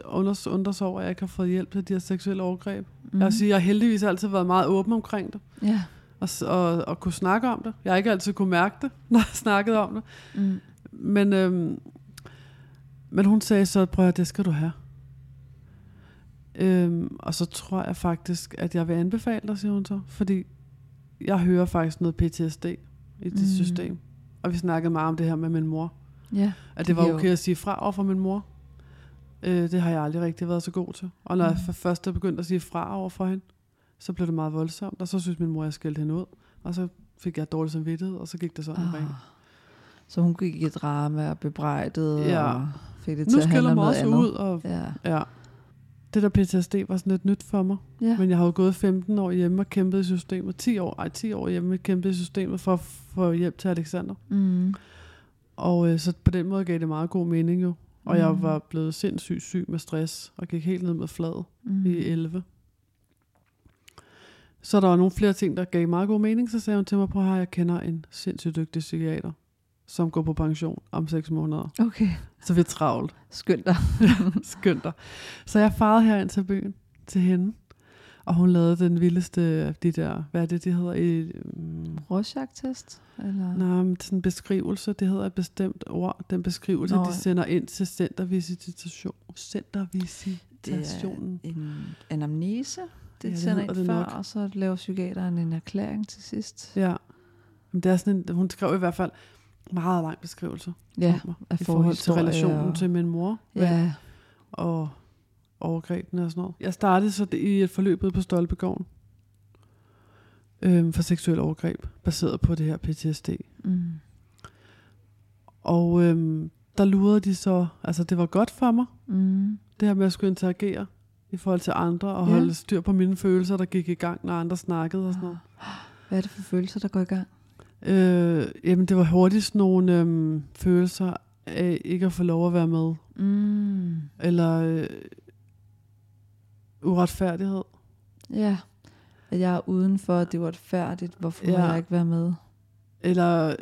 undrer sig over, at jeg ikke har fået hjælp til de her seksuelle overgreb. Mm. Jeg sige, jeg har heldigvis altid været meget åben omkring det, Ja. og, og, og kunne snakke om det. Jeg har ikke altid kunne mærke det, [laughs] når jeg snakkede om det. Mm. Men, øhm, men hun sagde så, prøv at det skal du have. Øhm, og så tror jeg faktisk, at jeg vil anbefale dig, siger hun så. Fordi jeg hører faktisk noget PTSD i dit Mm. system. Og vi snakkede meget om det her med min mor. Ja. At det var giver jo- okay at sige fra over for min mor. Øh, det har jeg aldrig rigtig været så god til. Og når mm. jeg for først er begyndt at sige fra over for hende, så blev det meget voldsomt. Og så synes min mor, at jeg skældte hende ud. Og så fik jeg dårlig samvittighed, og så gik det sådan ah. Ah. Så hun gik i drama og bebrejdede Ja. og fik det til Nu at handle skælder om mig noget også andet. ud. Og, Ja. ja. Det der PTSD var sådan lidt nyt for mig. Ja. Men jeg har jo gået 15 år hjemme og kæmpet i systemet. 10 år, ej, 10 år hjemme og kæmpet i systemet for at få hjælp til Alexander. Mm. Og øh, så på den måde gav det meget god mening jo. Og mm. jeg var blevet sindssygt syg med stress, og gik helt ned med flad mm. i 11. Så der var nogle flere ting, der gav meget god mening. Så sagde hun til mig, på her, jeg kender en sindssygt dygtig psykiater, som går på pension om 6 måneder. Okay. Så vi er travlt. Skynd dig. [laughs] Skønt dig. Så jeg farede her ind til byen, til hende. Og hun lavede den vildeste af de der, hvad er det, de hedder? I, um, Rorschach-test? Eller? nej, men sådan en beskrivelse, det hedder et bestemt ord. Den beskrivelse, Nå, de sender ind til centervisitation. Centervisitationen. En anamnese? Det Ja, det sender ind det før, nok. og så laver psykiateren en erklæring til sidst. Ja. Men det er sådan en, hun skrev i hvert fald meget lang beskrivelse Ja, mig, af i forhold til relationen og- til min mor Ja. og overgrebene og sådan noget. Jeg startede så i et forløb på Stolpegården øhm, for seksuel overgreb, baseret på det her PTSD. Mm. Og øhm, der lurede de så, altså det var godt for mig, Mm. det her med at skulle interagere i forhold til andre, og Ja. holde styr på mine følelser, der gik i gang, når andre snakkede og sådan noget. Hvad er det for følelser, der går i gang? Øh, jamen det var hurtigt nogle øhm, følelser af ikke at få lov at være med, Mm. eller øh, uretfærdighed. Ja. At jeg er udenfor, at det var færdigt. Hvorfor ja. må jeg ikke være med? Eller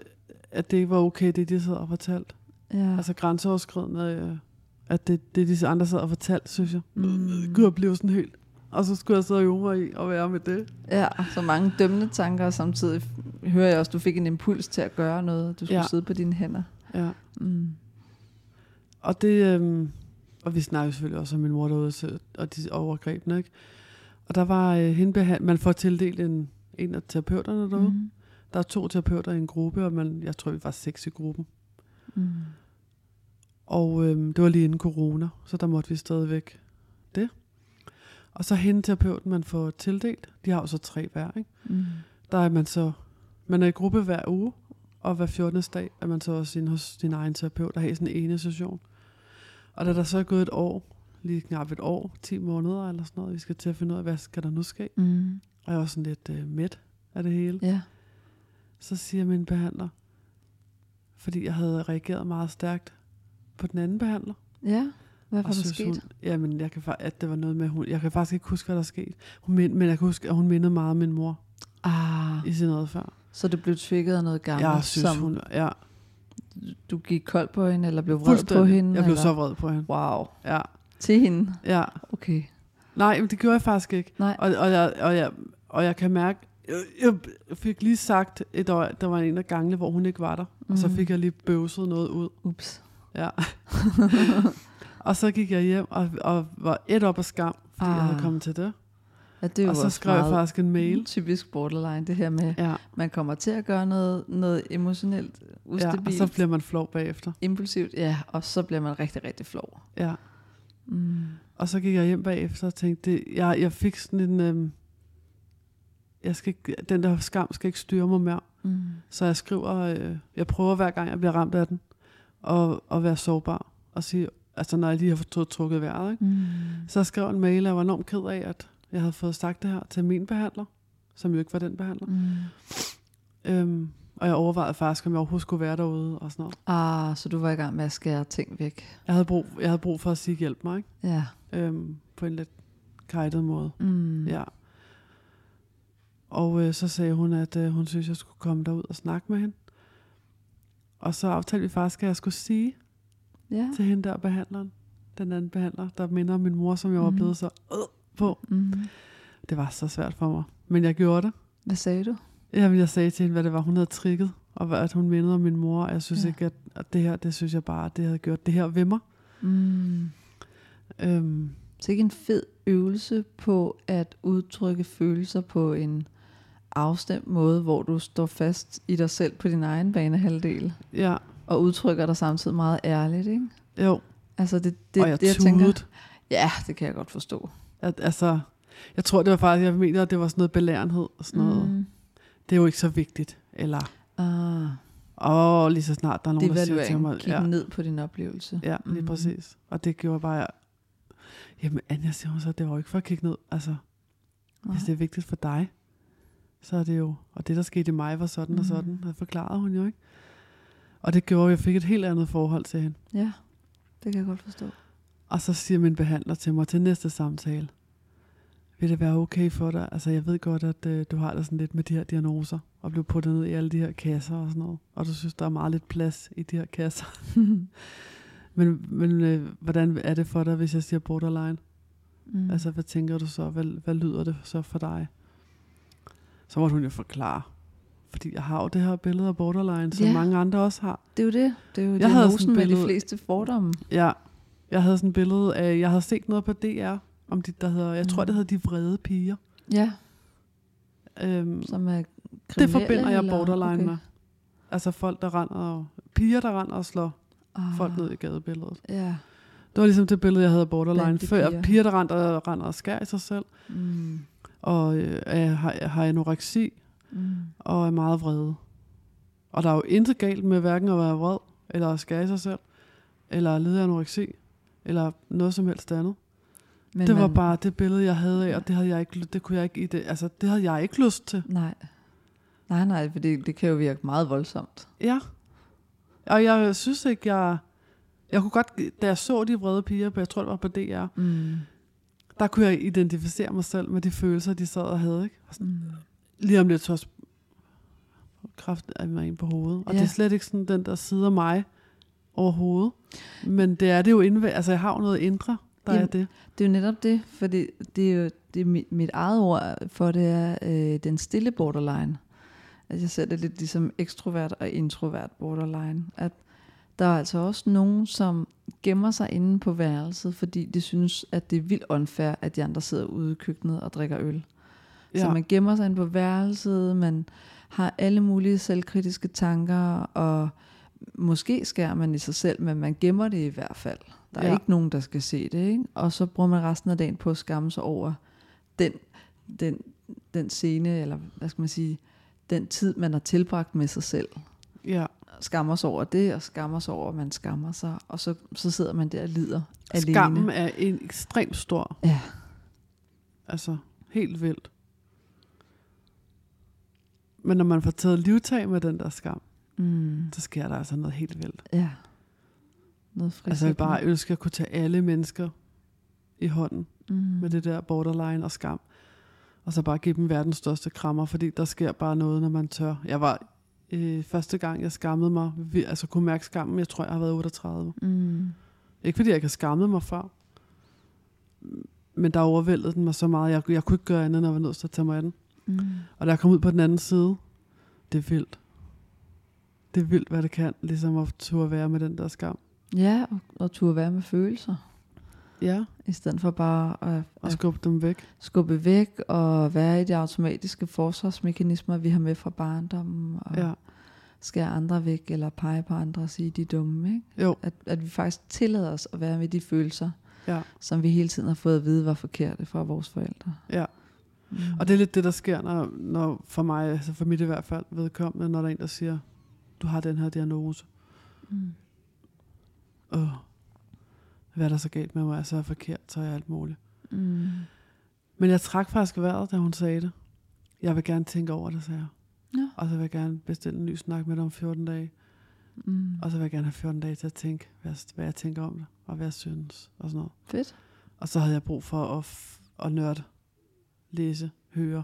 at det ikke var okay, det de sad og fortalte. Ja. Altså grænseoverskridende, øh, at det, det de andre sad og fortalte, synes jeg. Mm. Gud, jeg blev sådan helt. Og så skulle jeg sidde og mig i at være med det. ja, så mange dømmende tanker, og samtidig hører jeg også, at du fik en impuls til at gøre noget. Du skulle ja. Sidde på dine hænder. Ja. Mm. Og det, øhm, og vi snakker selvfølgelig også om min mor derude, så, og de overgrebene, ikke? Og der var øh, hende man får tildelt en, en af terapeuterne derude. Mm. Der er to terapeuter i en gruppe, og man, jeg tror, vi var seks i gruppen. Mm. Og øhm, det var lige inden corona, så der måtte vi stadigvæk det. Og så hende terapeuten, man får tildelt, de har jo så tre hver, ikke? Mm. Der er man så, man er i gruppe hver uge, og hver 14. dag er man så også inde hos sin egen terapeut og har sådan en ene session. Og da der så er gået et år, lige knap et år, 10 måneder eller sådan noget, vi skal til at finde ud af, hvad skal der nu ske? Mm. Og jeg er også sådan lidt øh, mæt af det hele. Ja. Så siger min behandler, fordi jeg havde reageret meget stærkt på den anden behandler. Ja. Hvad var der sket? Hun, jamen, jeg kan, at det var noget med, hun, jeg kan faktisk ikke huske, hvad der skete. Hun mind, men jeg kan huske, at hun mindede meget om min mor Ah, i sin adfærd. så du blev trigget af noget gammelt, Jeg synes, som hun, ja, du gik kold på hende, eller blev vred på hende? Jeg blev eller? så vred på hende. Wow. Ja, Til hende? ja. Okay. Nej, men det gjorde jeg faktisk ikke. Nej. Og, og, jeg, og, jeg, og jeg kan mærke, jeg, jeg fik lige sagt et år, der var en af gangene, hvor hun ikke var der. Mm. Og så Mhm. fik jeg lige bøvset noget ud. Ups. Ja. [laughs] og så gik jeg hjem og, og var et op af skam, fordi ah. jeg havde Ah. kommet til det. Ja, det er jo Og så skrev jeg faktisk en mail. typisk borderline, det her med, Ja, man kommer til at gøre noget, noget emotionelt ja, ustabilt, og så bliver man flov bagefter. impulsivt, ja, og så bliver man rigtig, rigtig flov. Ja. Mm. Og så gik jeg hjem bagefter og tænkte, det, jeg, jeg fik sådan en... Øhm, jeg skal, den der skam skal ikke styre mig mere. Mm. Så jeg skriver, øh, jeg prøver hver gang, jeg bliver ramt af den, og, og være sårbar. Og sige, altså når jeg lige har fået trukket vejret. Ikke? Mm. Så skrev en mail, og jeg var enormt ked af, at jeg havde fået sagt det her til min behandler, som jo ikke var den behandler. Mm. Øhm, og jeg overvejede faktisk, om jeg overhovedet skulle være derude og sådan noget. Ah, så du var i gang med at skære ting væk. Jeg havde brug, jeg havde brug for at sige hjælp mig, ikke? Ja. Øhm, på en lidt kajtet måde. Mm. Ja. Og øh, så sagde hun, at øh, hun synes, jeg skulle komme derud og snakke med hende. Og så aftalte vi faktisk, at jeg skulle sige Ja. til hende der behandleren, den anden behandler, der minder om min mor, som jeg var Mhm. blevet så øh, på. Mm. Det var så svært for mig. Men jeg gjorde det. Hvad sagde du? Jamen, jeg sagde til hende, hvad det var, hun havde trigget, og hvad- at hun mindede om min mor. Og jeg synes Ja. ikke, at, at det her, det synes jeg bare, det havde gjort det her ved mig. Mm. Øhm, Så ikke en fed øvelse på at udtrykke følelser på en afstemt måde, hvor du står fast i dig selv på din egen banehalvdel, ja, og udtrykker dig samtidig meget ærligt, ikke? jo. Altså det, det, Det, og jeg det jeg tænker, ja, det kan jeg godt forstå. At, altså, jeg tror, det var faktisk, jeg mener, at det var sådan noget belærenhed og sådan noget. Mm. Det er jo ikke så vigtigt. Eller, Ah, åh, lige så snart der er nogen, der siger til mig, Kig ja, ned på din oplevelse. ja, lige Mhm. præcis. Og det gjorde bare, jamen Anja siger så, det var jo ikke for at kigge ned. Altså, Nej. hvis det er vigtigt for dig, så er det jo, og det der skete i mig var sådan og Mhm. sådan, det forklarede hun jo ikke. Og det gjorde, at jeg fik et helt andet forhold til hende. Ja, det kan jeg godt forstå. Og så siger min behandler til mig til næste samtale, vil det være okay for dig? Altså jeg ved godt, at øh, du har det sådan lidt med de her diagnoser, og bliver puttet ned i alle de her kasser og sådan noget. Og du synes, der er meget lidt plads i de her kasser. [laughs] men men øh, hvordan er det for dig, hvis jeg siger borderline? Mm. Altså hvad tænker du så? Hvad, hvad lyder det så for dig? Så måtte hun jo forklare. Fordi jeg har jo det her billede af borderline, som Ja. mange andre også har. det er jo det. Det er jo Jeg havde diagnosen med et de billede- fleste fordomme. Ja, jeg havde sådan et billede af, jeg havde set noget på DR, om de, der hedder, jeg tror Mm. det hedder De Vrede Piger. Ja, Øhm, som er det forbinder jeg borderline Okay. med. Altså folk, der render og, piger, der render og slår Ah, folk ned i gadebilledet. Ja. Det var ligesom det billede, jeg havde af borderline Bandepiger. før. Piger, der render, render og skærer i sig selv, Mm. og øh, har, har anoreksi, Mm. og er meget vrede. Og der er jo intet galt med hverken at være vred, eller at skære sig selv, eller at lide anoreksi, eller noget som helst andet. Men det var man- bare det billede, jeg havde af, og det havde jeg ikke, det kunne jeg ikke, i det, altså det havde jeg ikke lyst til. Nej. Nej, nej, for det, det kan jo virke meget voldsomt. Ja. Og jeg synes ikke, jeg, jeg kunne godt, da jeg så de vrede piger, på, jeg tror det var på DR, Mm. der kunne jeg identificere mig selv med de følelser, de sad og havde, ikke? Og sådan, Mm. Lige om lidt så kraft af mig ind på hovedet. Og Ja. det er slet ikke sådan den der side af mig overhovedet. Men det er det jo indvendigt. Altså jeg har jo noget indre, der Jamen, er det. Det er jo netop det, for det, det er jo det er mit, mit eget ord for det er øh, den stille borderline. At jeg ser det lidt ligesom ekstrovert og introvert borderline. At der er altså også nogen, som gemmer sig inde på værelset, fordi de synes, at det er vildt unfair, at de andre sidder ude i køkkenet og drikker øl. Ja. Så man gemmer sig inde på værelset, man har alle mulige selvkritiske tanker, og måske skærer man i sig selv, men man gemmer det i hvert fald. Der er Ja. ikke nogen, der skal se det. Ikke? Og så bruger man resten af dagen på at skamme sig over den, den, den scene, eller hvad skal man sige, den tid, man har tilbragt med sig selv. Ja. Skammer sig over det, og skammer sig over, at man skammer sig. Og så, så sidder man der og lider alene. Skammen er en ekstremt stor. Ja. Altså helt vildt. Men når man får taget livtag med den der skam, Mm, så sker der altså noget helt vildt. ja. Noget frisk. Altså jeg bare ønsker at kunne tage alle mennesker i hånden mm. med det der borderline og skam. Og så bare give dem verdens største krammer, fordi der sker bare noget, når man tør. Jeg var øh, første gang, jeg skammede mig, altså kunne mærke skammen, jeg tror, jeg har været 38. Mm. Ikke fordi jeg ikke har skammet mig før, men der overvældede den mig så meget, jeg, jeg kunne ikke gøre andet, end at være nødt til at tage mig af den. Mm. Og da jeg kom ud på den anden side, det er vildt. Det er vildt, hvad det kan, ligesom at turde være med den der skam. Ja, og, og turde være med følelser. Ja, I stedet for bare at, at skubbe dem væk. skubbe væk og være i de automatiske forsvarsmekanismer, vi har med fra barndommen. Og Ja, skære andre væk, eller pege på andre og sige, de er dumme. Ikke? jo, At, at vi faktisk tillader os at være med de følelser, ja, som vi hele tiden har fået at vide var forkerte fra vores forældre. ja. Mm. Og det er lidt det, der sker, når, når for mig, altså for mit i hvert fald, vedkommende, når der er en, der siger, du har den her diagnose. Mm. Åh, hvad er der så galt med mig? Altså, er forkert, så er jeg alt muligt. Mm. Men jeg trak faktisk vejret, da hun sagde det. Jeg vil gerne tænke over det, sagde jeg. Ja. Og så vil jeg gerne bestille en ny snak med dig om 14 dage. Mm. Og så vil jeg gerne have 14 dage til at tænke, hvad, hvad jeg tænker om det, og hvad jeg synes, og sådan noget. Fedt. Og så havde jeg brug for at, at nørde, læse høre.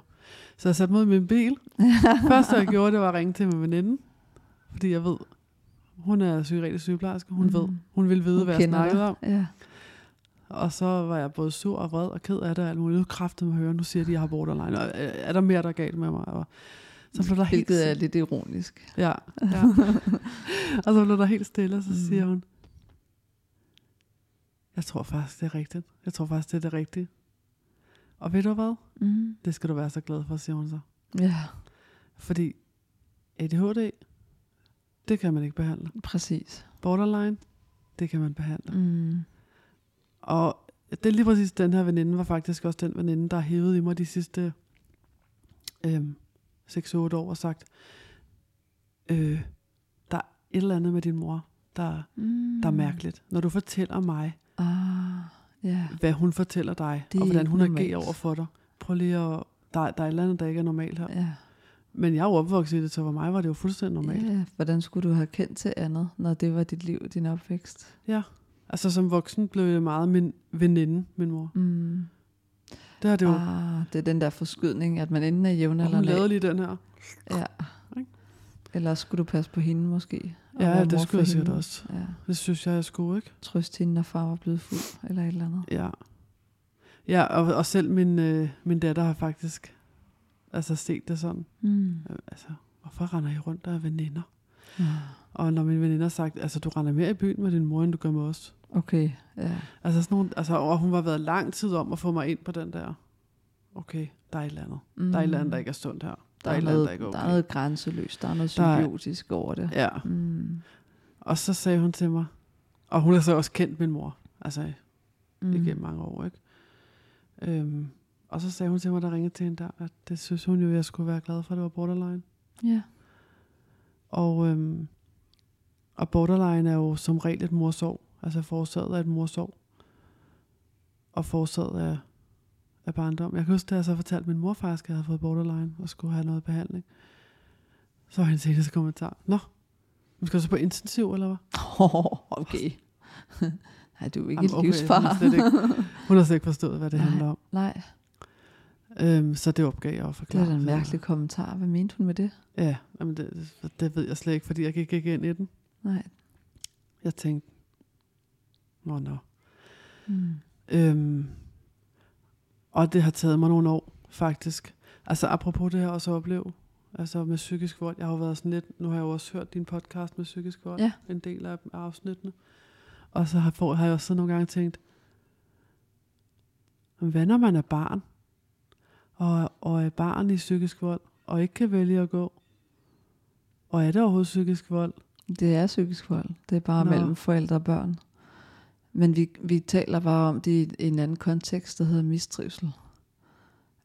Så jeg satte mig i min bil. [laughs] Første, jeg gjorde, det var at ringe til min veninde. Fordi jeg ved, hun er psykiatrisk sygeplejerske. Hun mm. ved, hun vil vide, Hun hvad jeg snakkede dig. om. Ja. Og så var jeg både sur og vred og ked af det, og alt muligt udkræftet med at høre, nu siger de, at jeg har borderline. Og er er der mere, der er galt med mig? Og så blev der helt Hvilket er lidt ironisk. Ja, ja. [laughs] og så blev der helt stille, og så Mm. siger hun, jeg tror faktisk, det er rigtigt. Jeg tror faktisk, det er det rigtige. Og ved du hvad? Mm. Det skal du være så glad for, siger hun så. Ja, Fordi ADHD, det kan man ikke behandle. præcis. Borderline, det kan man behandle. Mm. Og det er lige præcis den her veninde, var faktisk også den veninde, der har hævet i mig de sidste øhm, 6-8 år og sagt, øh, der er et eller andet med din mor, der, Mm. der er mærkeligt. Når du fortæller mig, Ah, ja. hvad hun fortæller dig, Det og hvordan hun normalt. agerer over for dig. Prøv lige at... Der, der er et eller andet, der ikke er normalt her. ja. Men jeg er jo opvokset i det, så for mig var det jo fuldstændig normalt. Ja, hvordan skulle du have kendt til andet, når det var dit liv, din opvækst? Ja. Altså som voksen blev jeg meget min veninde, min mor. Mm. Det har det jo... Ah, det er den der forskydning, at man enten er jævnaldrende. hun lavede lige den her. Ja. Eller skulle du passe på hende måske? Ja, det skulle jeg sikkert også. Ja. Det synes jeg, jeg skulle, ikke? Trøst hende, når far var blevet fuld, eller et eller andet. Ja. Ja, og, og selv min, øh, min datter har faktisk altså set det sådan. Mm. Øh, Altså, hvorfor render I rundt og er veninder? Ah, Og når min veninde har sagt, altså du render mere i byen med din mor, end du gør med os. Okay, ja. Altså sådan nogle, altså, og hun har været lang tid om at få mig ind på den der, okay, der er et eller andet. Mm. Der er et eller andet, der ikke er sundt her. Der, er er noget, der ikke er der er okay. noget grænseløst, der er noget Der symbiotisk over det. Ja, Mm. og så sagde hun til mig, og hun har så også kendt min mor, altså Mm. igennem mange år, ikke? Øhm, og så sagde hun til mig, der ringede til hende der, at det synes hun jo, jeg skulle være glad for, at det var borderline. Ja. Og, øhm, og borderline er jo som regel et morsorg, altså forårsaget af et morsorg. Og forårsaget af, af barndom. Jeg kan huske, da jeg så fortalte min mor faktisk, at jeg havde fået borderline og skulle have noget behandling. Så var hendes eneste kommentar, Nå, nu skal du så på intensiv, eller hvad? [laughs] okay. [laughs] Nej, du er ikke Jamen, okay, livsfar. Hun, ikke, [laughs] hun har slet ikke forstået, hvad det Nej. handler om. Nej, Øhm, så det opgav jeg at det forklare. er da en mærkelig kommentar. Hvad mente hun med det? Ja, jamen det, det ved jeg slet ikke, fordi jeg gik ikke ind i den. Nej. Jeg tænkte, nå, nå. Mm. Øhm, og det har taget mig nogle år, faktisk. Altså apropos det her også at opleve, altså med psykisk vold. Jeg har jo været sådan lidt, nu har jeg jo også hørt din podcast med psykisk vold, Ja. en del af af afsnittene. Og så har, for, har jeg også nogle gange tænkt, "Men hvad når man er barn, og, og er barn i psykisk vold, og ikke kan vælge at gå? Og er det overhovedet psykisk vold? Det er psykisk vold. Det er bare. Nå. mellem forældre og børn. Men vi, vi taler bare om det i en anden kontekst, der hedder mistrivsel.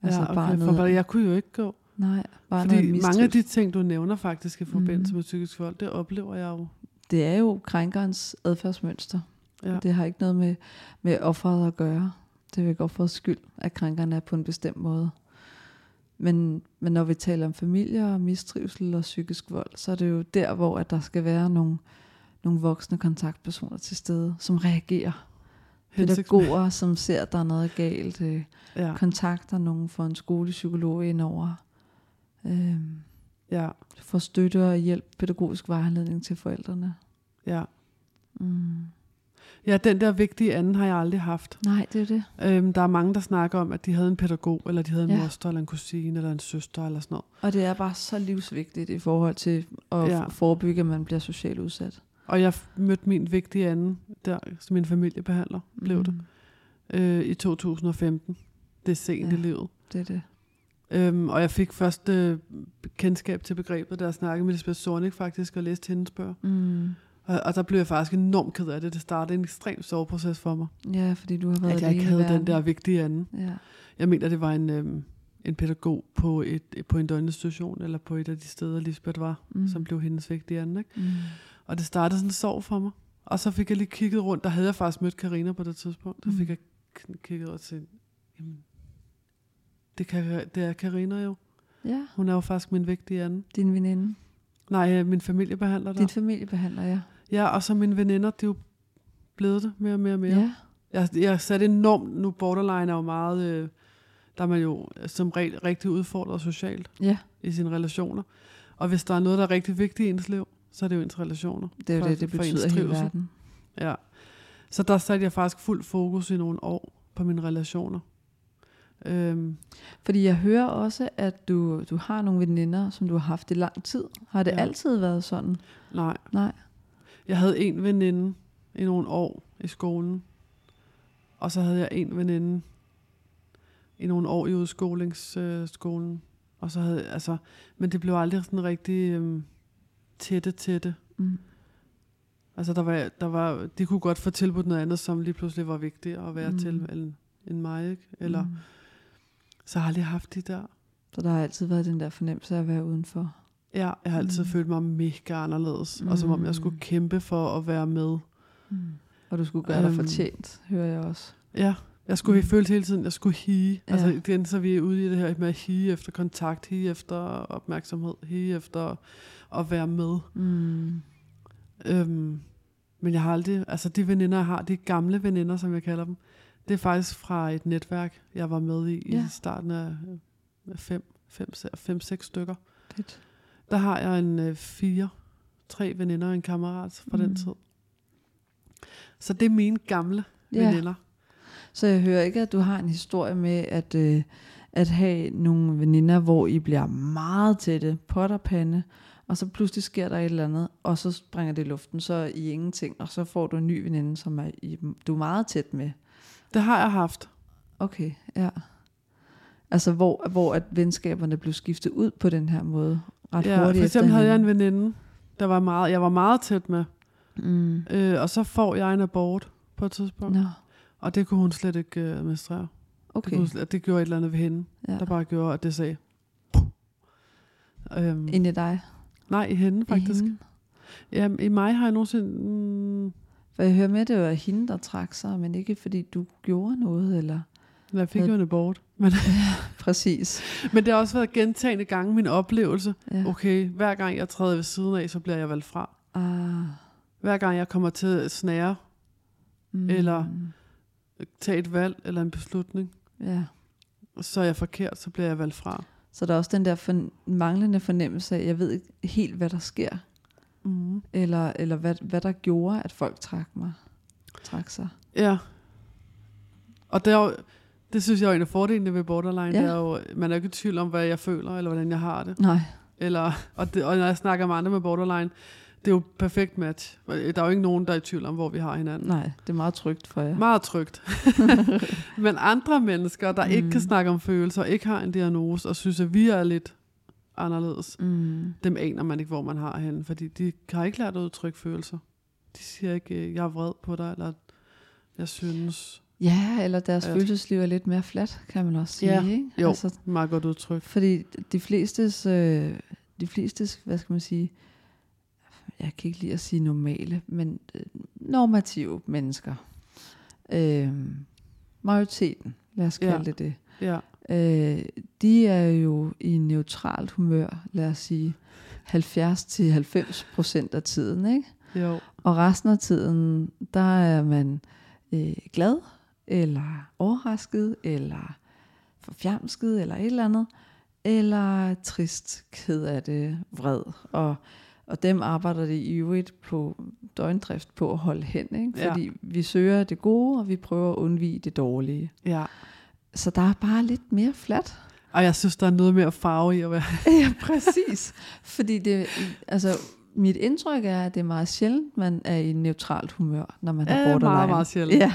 Altså ja, okay, barnet, for jeg kunne jo ikke gå. nej, barnet Fordi mange af de ting, du nævner faktisk i forbindelse Mhm. med psykisk vold, det oplever jeg jo. Det er jo krænkerens adfærdsmønster. Ja. Det har ikke noget med, med offeret at gøre. Det er jo ikke offerets skyld, at krænkeren er på en bestemt måde. Men, men når vi taler om familier og mistrivsel og psykisk vold, så er det jo der, hvor at der skal være nogle, nogle voksne kontaktpersoner til stede, som reagerer. Pædagoger, som ser, at der er noget galt. Øh, Ja, kontakter nogen for en skolepsykolog indover. Øh, ja, får støtte og hjælp, pædagogisk vejledning til forældrene. ja. Mm. Ja, den der vigtige anden har jeg aldrig haft. Nej, det er det. Øhm, der er mange, der snakker om, at de havde en pædagog, eller de havde en Ja. moster, eller en kusine, eller en søster, eller sådan noget. Og det er bare så livsvigtigt i forhold til at Ja. forebygge, at man bliver socialt udsat. Og jeg mødte min vigtige anden, der, som min familiebehandler, blev det, Mm, øh, i 2015. Det er sent Ja. i livet. det er det. Øhm, og jeg fik først øh, kendskab til begrebet, da jeg snakkede med Lisbeth Zornig faktisk, og læste hendes bøger. Mm. Og, og der blev jeg faktisk enormt ked af det. Det startede en ekstrem soveproces for mig. Ja, fordi du har været At jeg ikke havde den der vigtige anden. Ja. Jeg mener, det var en, øhm, en pædagog på, et, på en døgninstitution, eller på et af de steder, Lisbeth var. Mm. som blev hendes vigtige anden. Ikke? Mm. Og det startede sådan en sorg for mig. Og så fik jeg lige kigget rundt. Der havde jeg faktisk mødt Karina på det tidspunkt. Så Mm. fik jeg kigget og tænkt, jamen, det, kan, det er Karina jo. Ja, Hun er jo faktisk min vigtige anden. din veninde. Nej, øh, min familiebehandler der. Din familiebehandler, ja. Ja, og så mine veninder, de er jo blevet det mere og mere og mere. Ja, Jeg, jeg satte enormt, nu borderline er jo meget, øh, der er man jo som regel rigtig udfordret socialt Ja, i sine relationer. Og hvis der er noget, der er rigtig vigtigt i ens liv, så er det jo ens relationer. det er jo For- det, det betyder hele verden. Ja. Så der satte jeg faktisk fuld fokus i nogle år på mine relationer. Øhm, Fordi jeg hører også, at du, du har nogle veninder, som du har haft i lang tid. Har det Ja. altid været sådan? nej, Nej. jeg havde en veninde i nogle år i skolen. Og så havde jeg en veninde i nogle år i udskolingsskolen. Og så havde altså, men det blev aldrig sådan rigtig øhm, tætte tætte. Mm. Altså der var, der var, de kunne godt få tilbudt noget andet, som lige pludselig var vigtigere at være Mm. til end, end mig. Ikke? Eller, mm. Så jeg har aldrig haft de der. Så der har altid været den der fornemmelse af at være udenfor. Ja, jeg har altid Mm. følt mig mega anderledes. Mm. Og som om jeg skulle Mm. kæmpe for at være med. Mm. Og du skulle gøre dig Øhm. fortjent, hører jeg også. Ja, jeg skulle Mm. føle hele tiden, at jeg skulle hige. Ja. Altså igen, så er vi ude i det her med at hige efter kontakt, hige efter opmærksomhed, hige efter at være med. Mm. Øhm, men jeg har aldrig, altså de veninder, jeg har, de gamle veninder, som jeg kalder dem, det er faktisk fra et netværk, jeg var med i Ja. i starten af øh, fem, fem, fem, seks stykker. Fedt. Der har jeg en øh, fire, tre veninder og en kammerat fra. Mm. den tid. Så det er mine gamle Ja. veninder. Så jeg hører ikke, at du har en historie med at, øh, at have nogle veninder, hvor I bliver meget tætte, pot og pande, og så pludselig sker der et eller andet, og så springer det i luften, så er I ingenting, og så får du en ny veninde, som er I, du er meget tæt med. Det har jeg haft. Okay, ja. Altså, hvor, hvor at venskaberne blev skiftet ud på den her måde, ret Ja, hurtigt for eksempel havde jeg en veninde, der var meget, jeg var meget tæt med. Mm. Øh, og så får jeg en abort på et tidspunkt. Nå, Og det kunne hun slet ikke øh, administrere. Det, okay. kunne hun slet, det gjorde et eller andet ved hende, Ja. der bare gjorde, at det sagde... Øhm, Ind i dig. nej, i hende faktisk. I hende. Jamen, i mig har jeg nogensinde... Mm, For jeg hører med, det var hende, der trak sig, men ikke fordi du gjorde noget, eller... jeg fik jo en abort. Men, [laughs] Præcis. men det har også været gentagende gange min oplevelse. Ja. Okay, hver gang jeg træder ved siden af, så bliver jeg valgt fra. Ah, Hver gang jeg kommer til at snære, mm, Eller- tage et valg eller en beslutning, Ja. så er jeg forkert, så bliver jeg valgt fra. Så der er også den der for, manglende fornemmelse af, jeg ved ikke helt, hvad der sker, Mm. eller, eller hvad, hvad der gjorde, at folk trak mig. Trak sig. Ja. Og det, er jo, det synes jeg er en af fordelene ved borderline. Ja. Det er jo, man er jo ikke i tvivl om, hvad jeg føler, eller hvordan jeg har det. Nej. Eller, og, det og når jeg snakker med andre med borderline, det er jo perfekt match. Der er jo ikke nogen, der er i tvivl om, hvor vi har hinanden. Nej, det er meget trygt for jer. Meget trygt. [laughs] [laughs] Men andre mennesker, der mm. ikke Mm. kan snakke om følelser, ikke har en diagnose, og synes, at vi er lidt anderledes, Mm. dem aner man ikke, hvor man har henne, fordi de har ikke lært at udtrykke følelser. De siger ikke, øh, jeg er vred på dig, eller jeg synes. Ja, eller deres Ja. følelsesliv er lidt mere fladt, kan man også sige. Ja, Ikke? jo. Altså, Meget godt udtryk. fordi de flestes, øh, de flestes, hvad skal man sige, jeg kan ikke lide at sige normale, men øh, normative mennesker. Øh, majoriteten, lad os kalde Ja. det det. Ja, Øh, de er jo i neutralt humør, lad os sige 70-90 procent af tiden, ikke? jo. Og resten af tiden, der er man øh, glad, eller overrasket, eller forfjamsket, eller et eller andet, eller trist, ked af det, vred. Og, og dem arbejder de i øvrigt på døgndrift på at holde hen, ikke? Ja. fordi vi søger det gode, og vi prøver at undvige det dårlige. Ja. Så der er bare lidt mere flat. Og jeg synes, der er noget mere farve i at være. [laughs] ja, præcis. Fordi det, altså, mit indtryk er, at det er meget sjældent, man er i neutralt humør, når man Ja, borderline. meget, meget sjældent. Ja,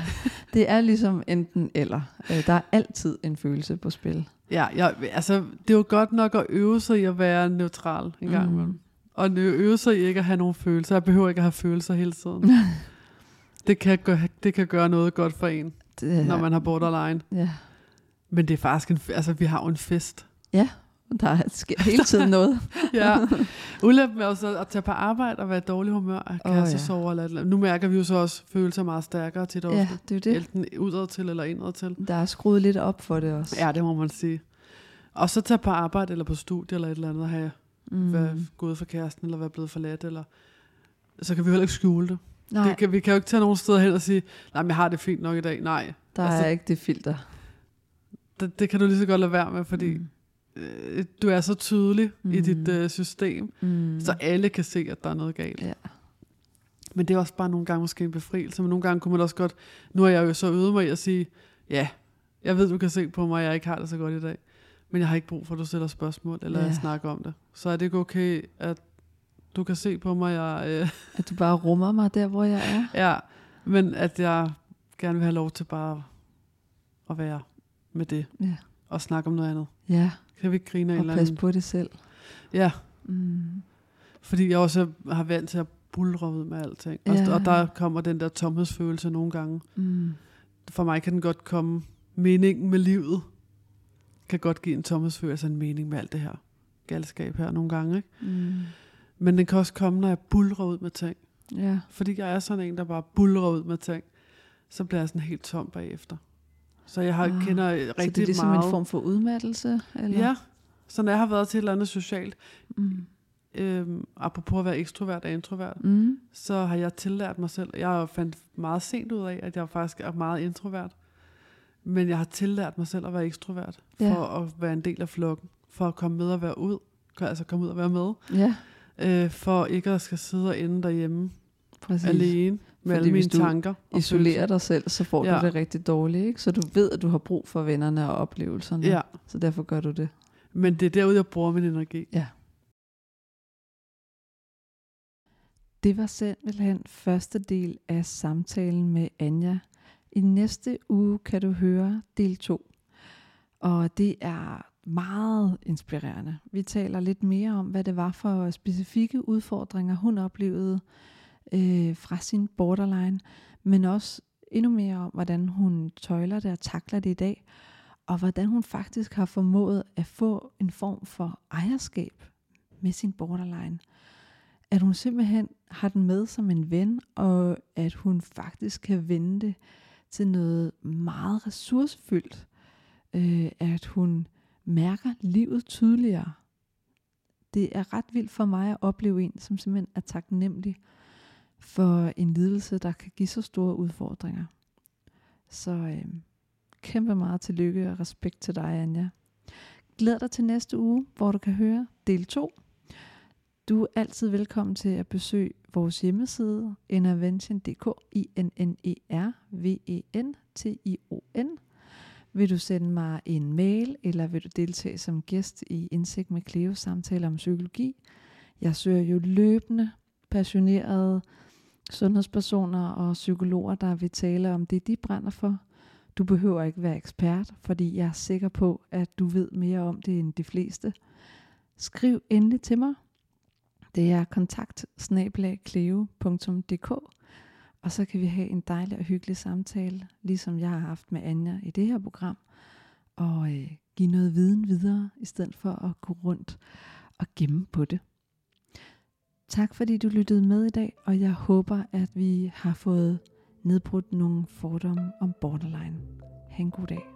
det er ligesom enten eller. Øh, Der er altid en følelse på spil. Ja, jeg, altså, det er jo godt nok at øve sig i at være neutral en gang Mm. Og øve sig i ikke at have nogen følelser. Jeg behøver ikke at have følelser hele tiden. [laughs] det, kan gøre, det kan gøre noget godt for en, Det, når man har borderline. Ja, Men det er faktisk en, altså vi har jo en fest. der er- sker hele tiden noget. [laughs] Ja. [laughs] Ulempen er jo så at tage på arbejde og være i dårlig humør, at Åh, kaste ja. sig over. Eller, eller nu mærker vi jo så også følelser meget stærkere til det ja, det er det. Enten udad til eller indad til. Der er skruet lidt op for det også. Ja, det må man sige. Og så tage på arbejde eller på studie eller et eller andet, og have mm. været gået for kæresten, eller være blevet forladt, eller så kan vi heller ikke skjule det. Nej, det kan, vi kan jo ikke tage nogen steder hen og sige, nej, men jeg har det fint nok i dag. Nej, der altså- er ikke det filter. det, det kan du lige så godt lade være med, fordi mm. øh, du er så tydelig mm. i dit øh, system, mm. så alle kan se, at der er noget galt. Ja. Men det er også bare nogle gange måske en befrielse, men nogle gange kunne man også godt, nu er jeg jo så øvet mig i at sige, ja, jeg ved, du kan se på mig, at jeg ikke har det så godt i dag, men jeg har ikke brug for, at du stiller spørgsmål, eller ja. jeg snakker om det. Så er det ikke okay, at du kan se på mig, jeg... Øh, at du bare rummer mig der, hvor jeg er. ja, men at jeg gerne vil have lov til bare at være med det. Ja. Og snakke om noget andet. Ja. Kan vi ikke grine af Og passe på det selv. Ja, Mm. fordi jeg også har vant til at bulre ud med alting. Og, Ja. og der kommer den der tomhedsfølelse nogle gange. Mm. For mig kan den godt komme, meningen med livet kan godt give en tomhedsfølelse, en mening med alt det her galskab her nogle gange. Ikke? Mm. Men den kan også komme, når jeg bulrer ud med ting. Ja. Fordi jeg er sådan en, der bare bulrer ud med ting. Så bliver jeg sådan helt tom bagefter. Så jeg har, Ah, kender Så rigtig det er ligesom meget. en form for udmattelse? Eller? Ja, så når jeg har været til et eller andet socialt, Mm. øhm, apropos at være ekstrovert og introvert, Mm. så har jeg tillært mig selv. Jeg fandt meget sent ud af, at jeg faktisk er meget introvert. Men jeg har tillært mig selv at være ekstrovert, for Ja. at være en del af flokken, for at komme med og være ud, altså komme ud og være med, Ja, øh, for ikke at skal sidde og ende derhjemme præcis. alene med Fordi alle mine tanker. og Isolerer dig selv, så får Ja. du det rigtig dårligt, ikke? Så du ved, at du har brug for vennerne og oplevelserne. Ja, Så derfor gør du det. men det er derude, jeg bruger min energi. Det var simpelthen første del af samtalen med Anja. I næste uge kan du høre del 2. Og det er meget inspirerende. Vi taler lidt mere om, hvad det var for specifikke udfordringer, hun oplevede øh, fra sin borderline, men også endnu mere om, hvordan hun tøjler det og takler det i dag, og hvordan hun faktisk har formået at få en form for ejerskab med sin borderline at hun simpelthen har den med som en ven, og at hun faktisk kan vende det til noget meget ressourcefyldt. Øh, at hun mærker livet tydeligere. Det er ret vildt for mig at opleve en, som simpelthen er taknemmelig for en lidelse, der kan give så store udfordringer. Så øh, kæmpe meget tillykke og respekt til dig, Anja. Glæd dig til næste uge, hvor du kan høre del 2. Du er altid velkommen til at besøge vores hjemmeside intervention.dk i n n e r v e n t i o n Vil du sende mig en mail, eller vil du deltage som gæst i Indsigt med Cleo samtaler om psykologi? Jeg søger jo løbende passionerede sundhedspersoner og psykologer, der vil tale om det, de brænder for. Du behøver ikke være ekspert, fordi jeg er sikker på, at du ved mere om det end de fleste. Skriv endelig til mig. Det er kontakt og så kan vi have en dejlig og hyggelig samtale, ligesom jeg har haft med Anja i det her program, og øh, give noget viden videre, i stedet for at gå rundt og gemme på det. Tak fordi du lyttede med i dag, og jeg håber, at vi har fået nedbrudt nogle fordomme om borderline. Ha' en god dag.